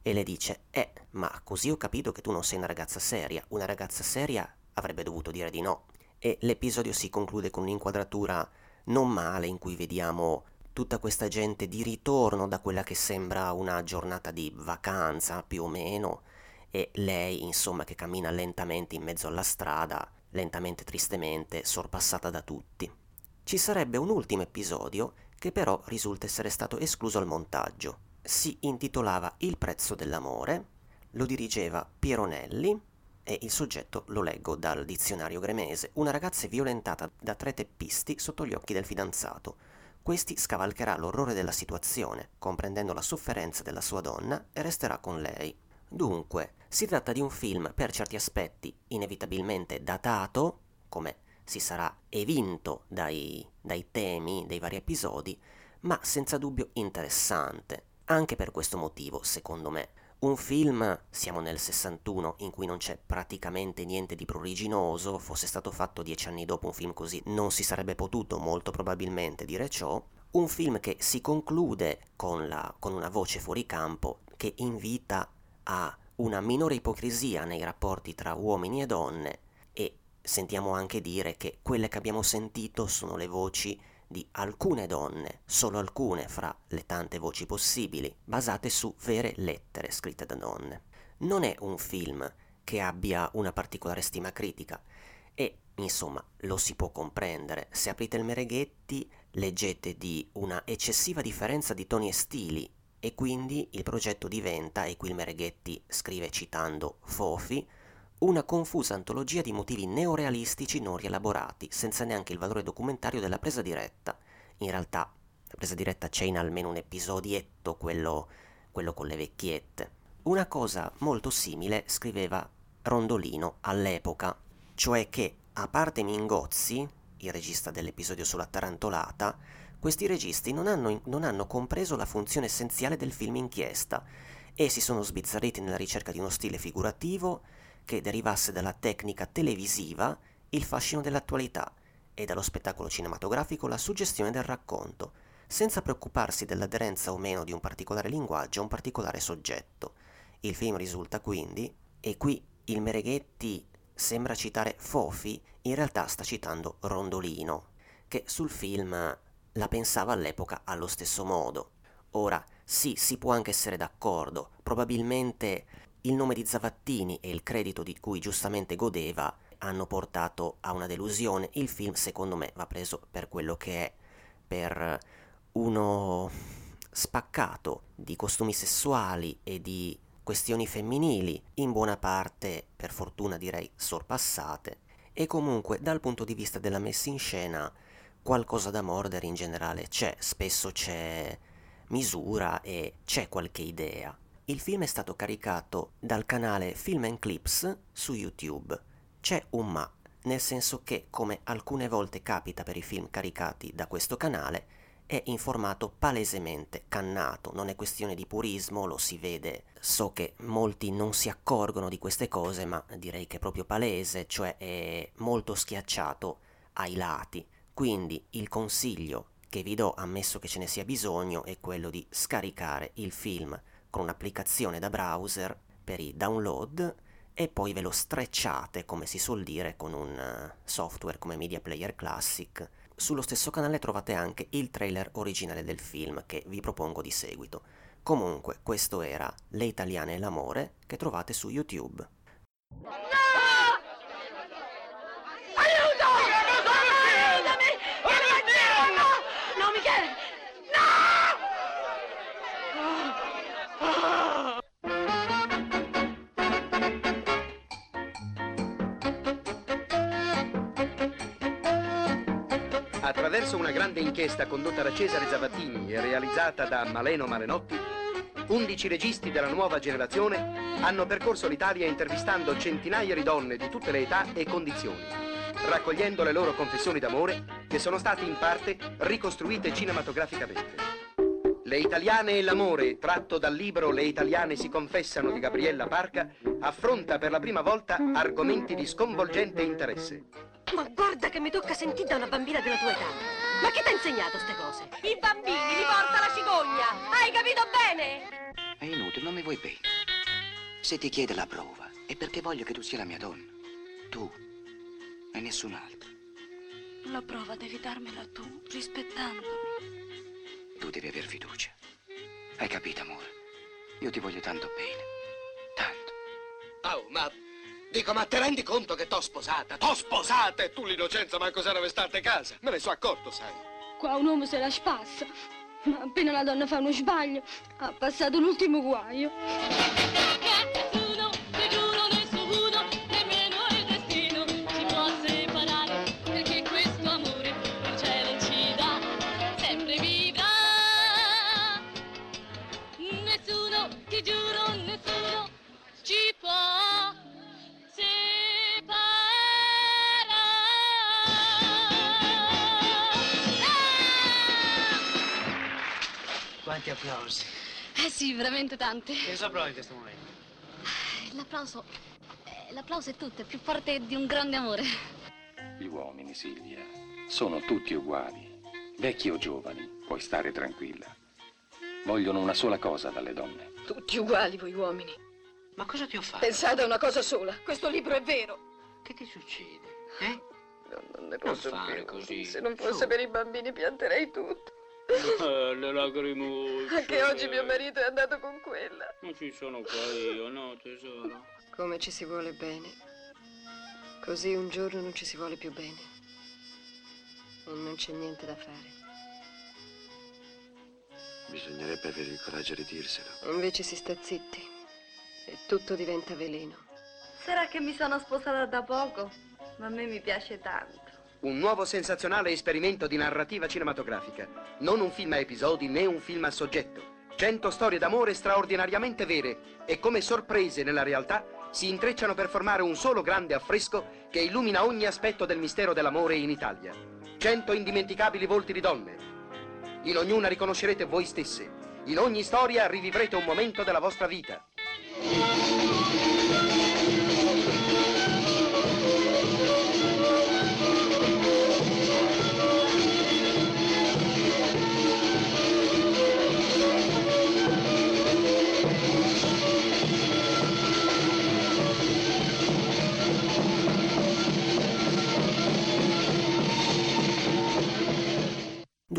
e le dice Eh, ma così ho capito che tu non sei una ragazza seria. Una ragazza seria avrebbe dovuto dire di no. E l'episodio si conclude con un'inquadratura non male in cui vediamo tutta questa gente di ritorno da quella che sembra una giornata di vacanza più o meno e lei insomma che cammina lentamente in mezzo alla strada, lentamente tristemente, sorpassata da tutti. Ci sarebbe un ultimo episodio che però risulta essere stato escluso al montaggio si intitolava Il prezzo dell'amore, lo dirigeva Pieronelli e il soggetto lo leggo dal dizionario gremese. Una ragazza è violentata da tre teppisti sotto gli occhi del fidanzato. Questi scavalcherà l'orrore della situazione, comprendendo la sofferenza della sua donna, e resterà con lei. Dunque, si tratta di un film per certi aspetti inevitabilmente datato, come si sarà evinto dai, dai temi dei vari episodi, ma senza dubbio interessante. Anche per questo motivo, secondo me, un film, siamo nel 61, in cui non c'è praticamente niente di pruriginoso, fosse stato fatto dieci anni dopo un film così, non si sarebbe potuto molto probabilmente dire ciò, un film che si conclude con, la, con una voce fuori campo che invita a una minore ipocrisia nei rapporti tra uomini e donne. E sentiamo anche dire che quelle che abbiamo sentito sono le voci di alcune donne, solo alcune fra le tante voci possibili, basate su vere lettere scritte da donne. Non è un film che abbia una particolare stima critica e, insomma, lo si può comprendere. Se aprite il Mereghetti leggete di una eccessiva differenza di toni e stili e quindi il progetto diventa, e qui il Mereghetti scrive citando Fofi, una confusa antologia di motivi neorealistici non rielaborati, senza neanche il valore documentario della presa diretta. In realtà, la presa diretta c'è in almeno un episodietto, quello, quello con le vecchiette. Una cosa molto simile scriveva Rondolino all'epoca, cioè che, a parte Mingozzi, il regista dell'episodio sulla tarantolata, questi registi non hanno, non hanno compreso la funzione essenziale del film inchiesta e si sono sbizzarriti nella ricerca di uno stile figurativo che derivasse dalla tecnica televisiva il fascino dell'attualità e dallo spettacolo cinematografico la suggestione del racconto, senza preoccuparsi dell'aderenza o meno di un particolare linguaggio a un particolare soggetto. Il film risulta quindi, e qui il Mereghetti sembra citare Fofi, in realtà sta citando Rondolino, che sul film la pensava all'epoca allo stesso modo. Ora, sì, si può anche essere d'accordo, probabilmente il nome di Zavattini e il credito di cui giustamente godeva hanno portato a una delusione. Il film, secondo me, va preso per quello che è, per uno spaccato di costumi sessuali e di questioni femminili, in buona parte, per fortuna direi, sorpassate, e comunque dal punto di vista della messa in scena qualcosa da mordere in generale c'è, spesso c'è misura e c'è qualche idea. Il film è stato caricato dal canale Film Clips su YouTube. C'è un ma, nel senso che, come alcune volte capita per i film caricati da questo canale, è in formato palesemente cannato, non è questione di purismo, lo si vede. So che molti non si accorgono di queste cose, ma direi che è proprio palese, cioè è molto schiacciato ai lati. Quindi il consiglio che vi do, ammesso che ce ne sia bisogno, è quello di scaricare il film con un'applicazione da browser per i download e poi ve lo strecciate, come si suol dire, con un eh, software come Media Player Classic. Sullo stesso canale trovate anche il trailer originale del film che vi propongo di seguito. Comunque, questo era Le italiane e l'amore che trovate su YouTube. Attraverso una grande inchiesta condotta da Cesare Zavattini e realizzata da Maleno Malenotti, 11 registi della nuova generazione hanno percorso l'Italia intervistando centinaia di donne di tutte le età e condizioni, raccogliendo le loro confessioni d'amore che sono state in parte ricostruite cinematograficamente. Le italiane e l'amore, tratto dal libro Le italiane si confessano di Gabriella Parca, affronta per la prima volta argomenti di sconvolgente interesse. Ma guarda che mi tocca sentire da una bambina della tua età. Ma chi ti ha insegnato ste cose? I bambini li porta la cicogna. Hai capito bene? È inutile, non mi vuoi bene. Se ti chiede la prova, è perché voglio che tu sia la mia donna. Tu e nessun altro. La prova devi darmela tu, rispettandomi. Tu devi aver fiducia. Hai capito, amore? Io ti voglio tanto bene. Tanto. Oh, ma... Dico, ma te rendi conto che t'ho sposata? T'ho sposata e tu l'innocenza manco se ne a casa. Me ne sono accorto, sai. Qua un uomo se la spassa. Ma appena la donna fa uno sbaglio, ha passato l'ultimo guaio. Quanti applausi. Eh sì, veramente tante. Che cosa provi in questo momento? L'applauso, eh, l'applauso è tutto, è più forte di un grande amore. Gli uomini, Silvia, sono tutti uguali. Vecchi o giovani, puoi stare tranquilla. Vogliono una sola cosa dalle donne. Tutti uguali voi uomini. Ma cosa ti ho fatto? Pensate a una cosa sola. Questo libro è vero. Che ti succede? Eh? No, non ne posso fare più. così. Se non fosse Su. per i bambini pianterei tutto. Le lacrimucce. Anche oggi mio marito è andato con quella. Non ci sono qua io, no tesoro. Come ci si vuole bene. Così un giorno non ci si vuole più bene. E non c'è niente da fare. Bisognerebbe avere il coraggio di dirselo. Invece si sta zitti. E tutto diventa veleno. Sarà che mi sono sposata da poco, ma a me mi piace tanto. Un nuovo sensazionale esperimento di narrativa cinematografica. Non un film a episodi né un film a soggetto. Cento storie d'amore straordinariamente vere e come sorprese nella realtà si intrecciano per formare un solo grande affresco che illumina ogni aspetto del mistero dell'amore in Italia. Cento indimenticabili volti di donne. In ognuna riconoscerete voi stesse. In ogni storia rivivrete un momento della vostra vita.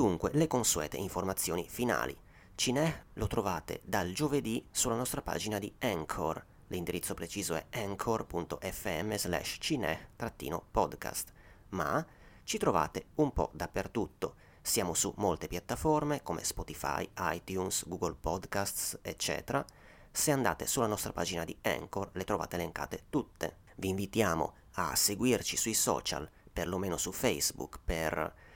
Dunque, le consuete informazioni finali. Cinè lo trovate dal giovedì sulla nostra pagina di Anchor. L'indirizzo preciso è anchor.fm slash cinè-podcast. Ma ci trovate un po' dappertutto. Siamo su molte piattaforme come Spotify, iTunes, Google Podcasts, eccetera. Se andate sulla nostra pagina di Anchor le trovate elencate tutte. Vi invitiamo a seguirci sui social, perlomeno su Facebook, per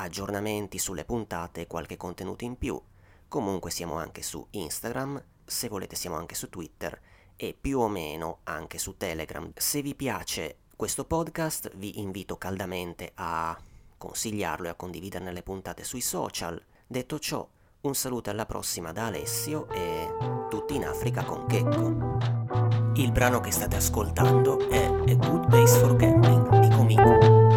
aggiornamenti sulle puntate e qualche contenuto in più. Comunque siamo anche su Instagram, se volete siamo anche su Twitter e più o meno anche su Telegram. Se vi piace questo podcast vi invito caldamente a consigliarlo e a condividerne le puntate sui social. Detto ciò, un saluto alla prossima da Alessio e tutti in Africa con Checco. Il brano che state ascoltando è A Good Base for Gambling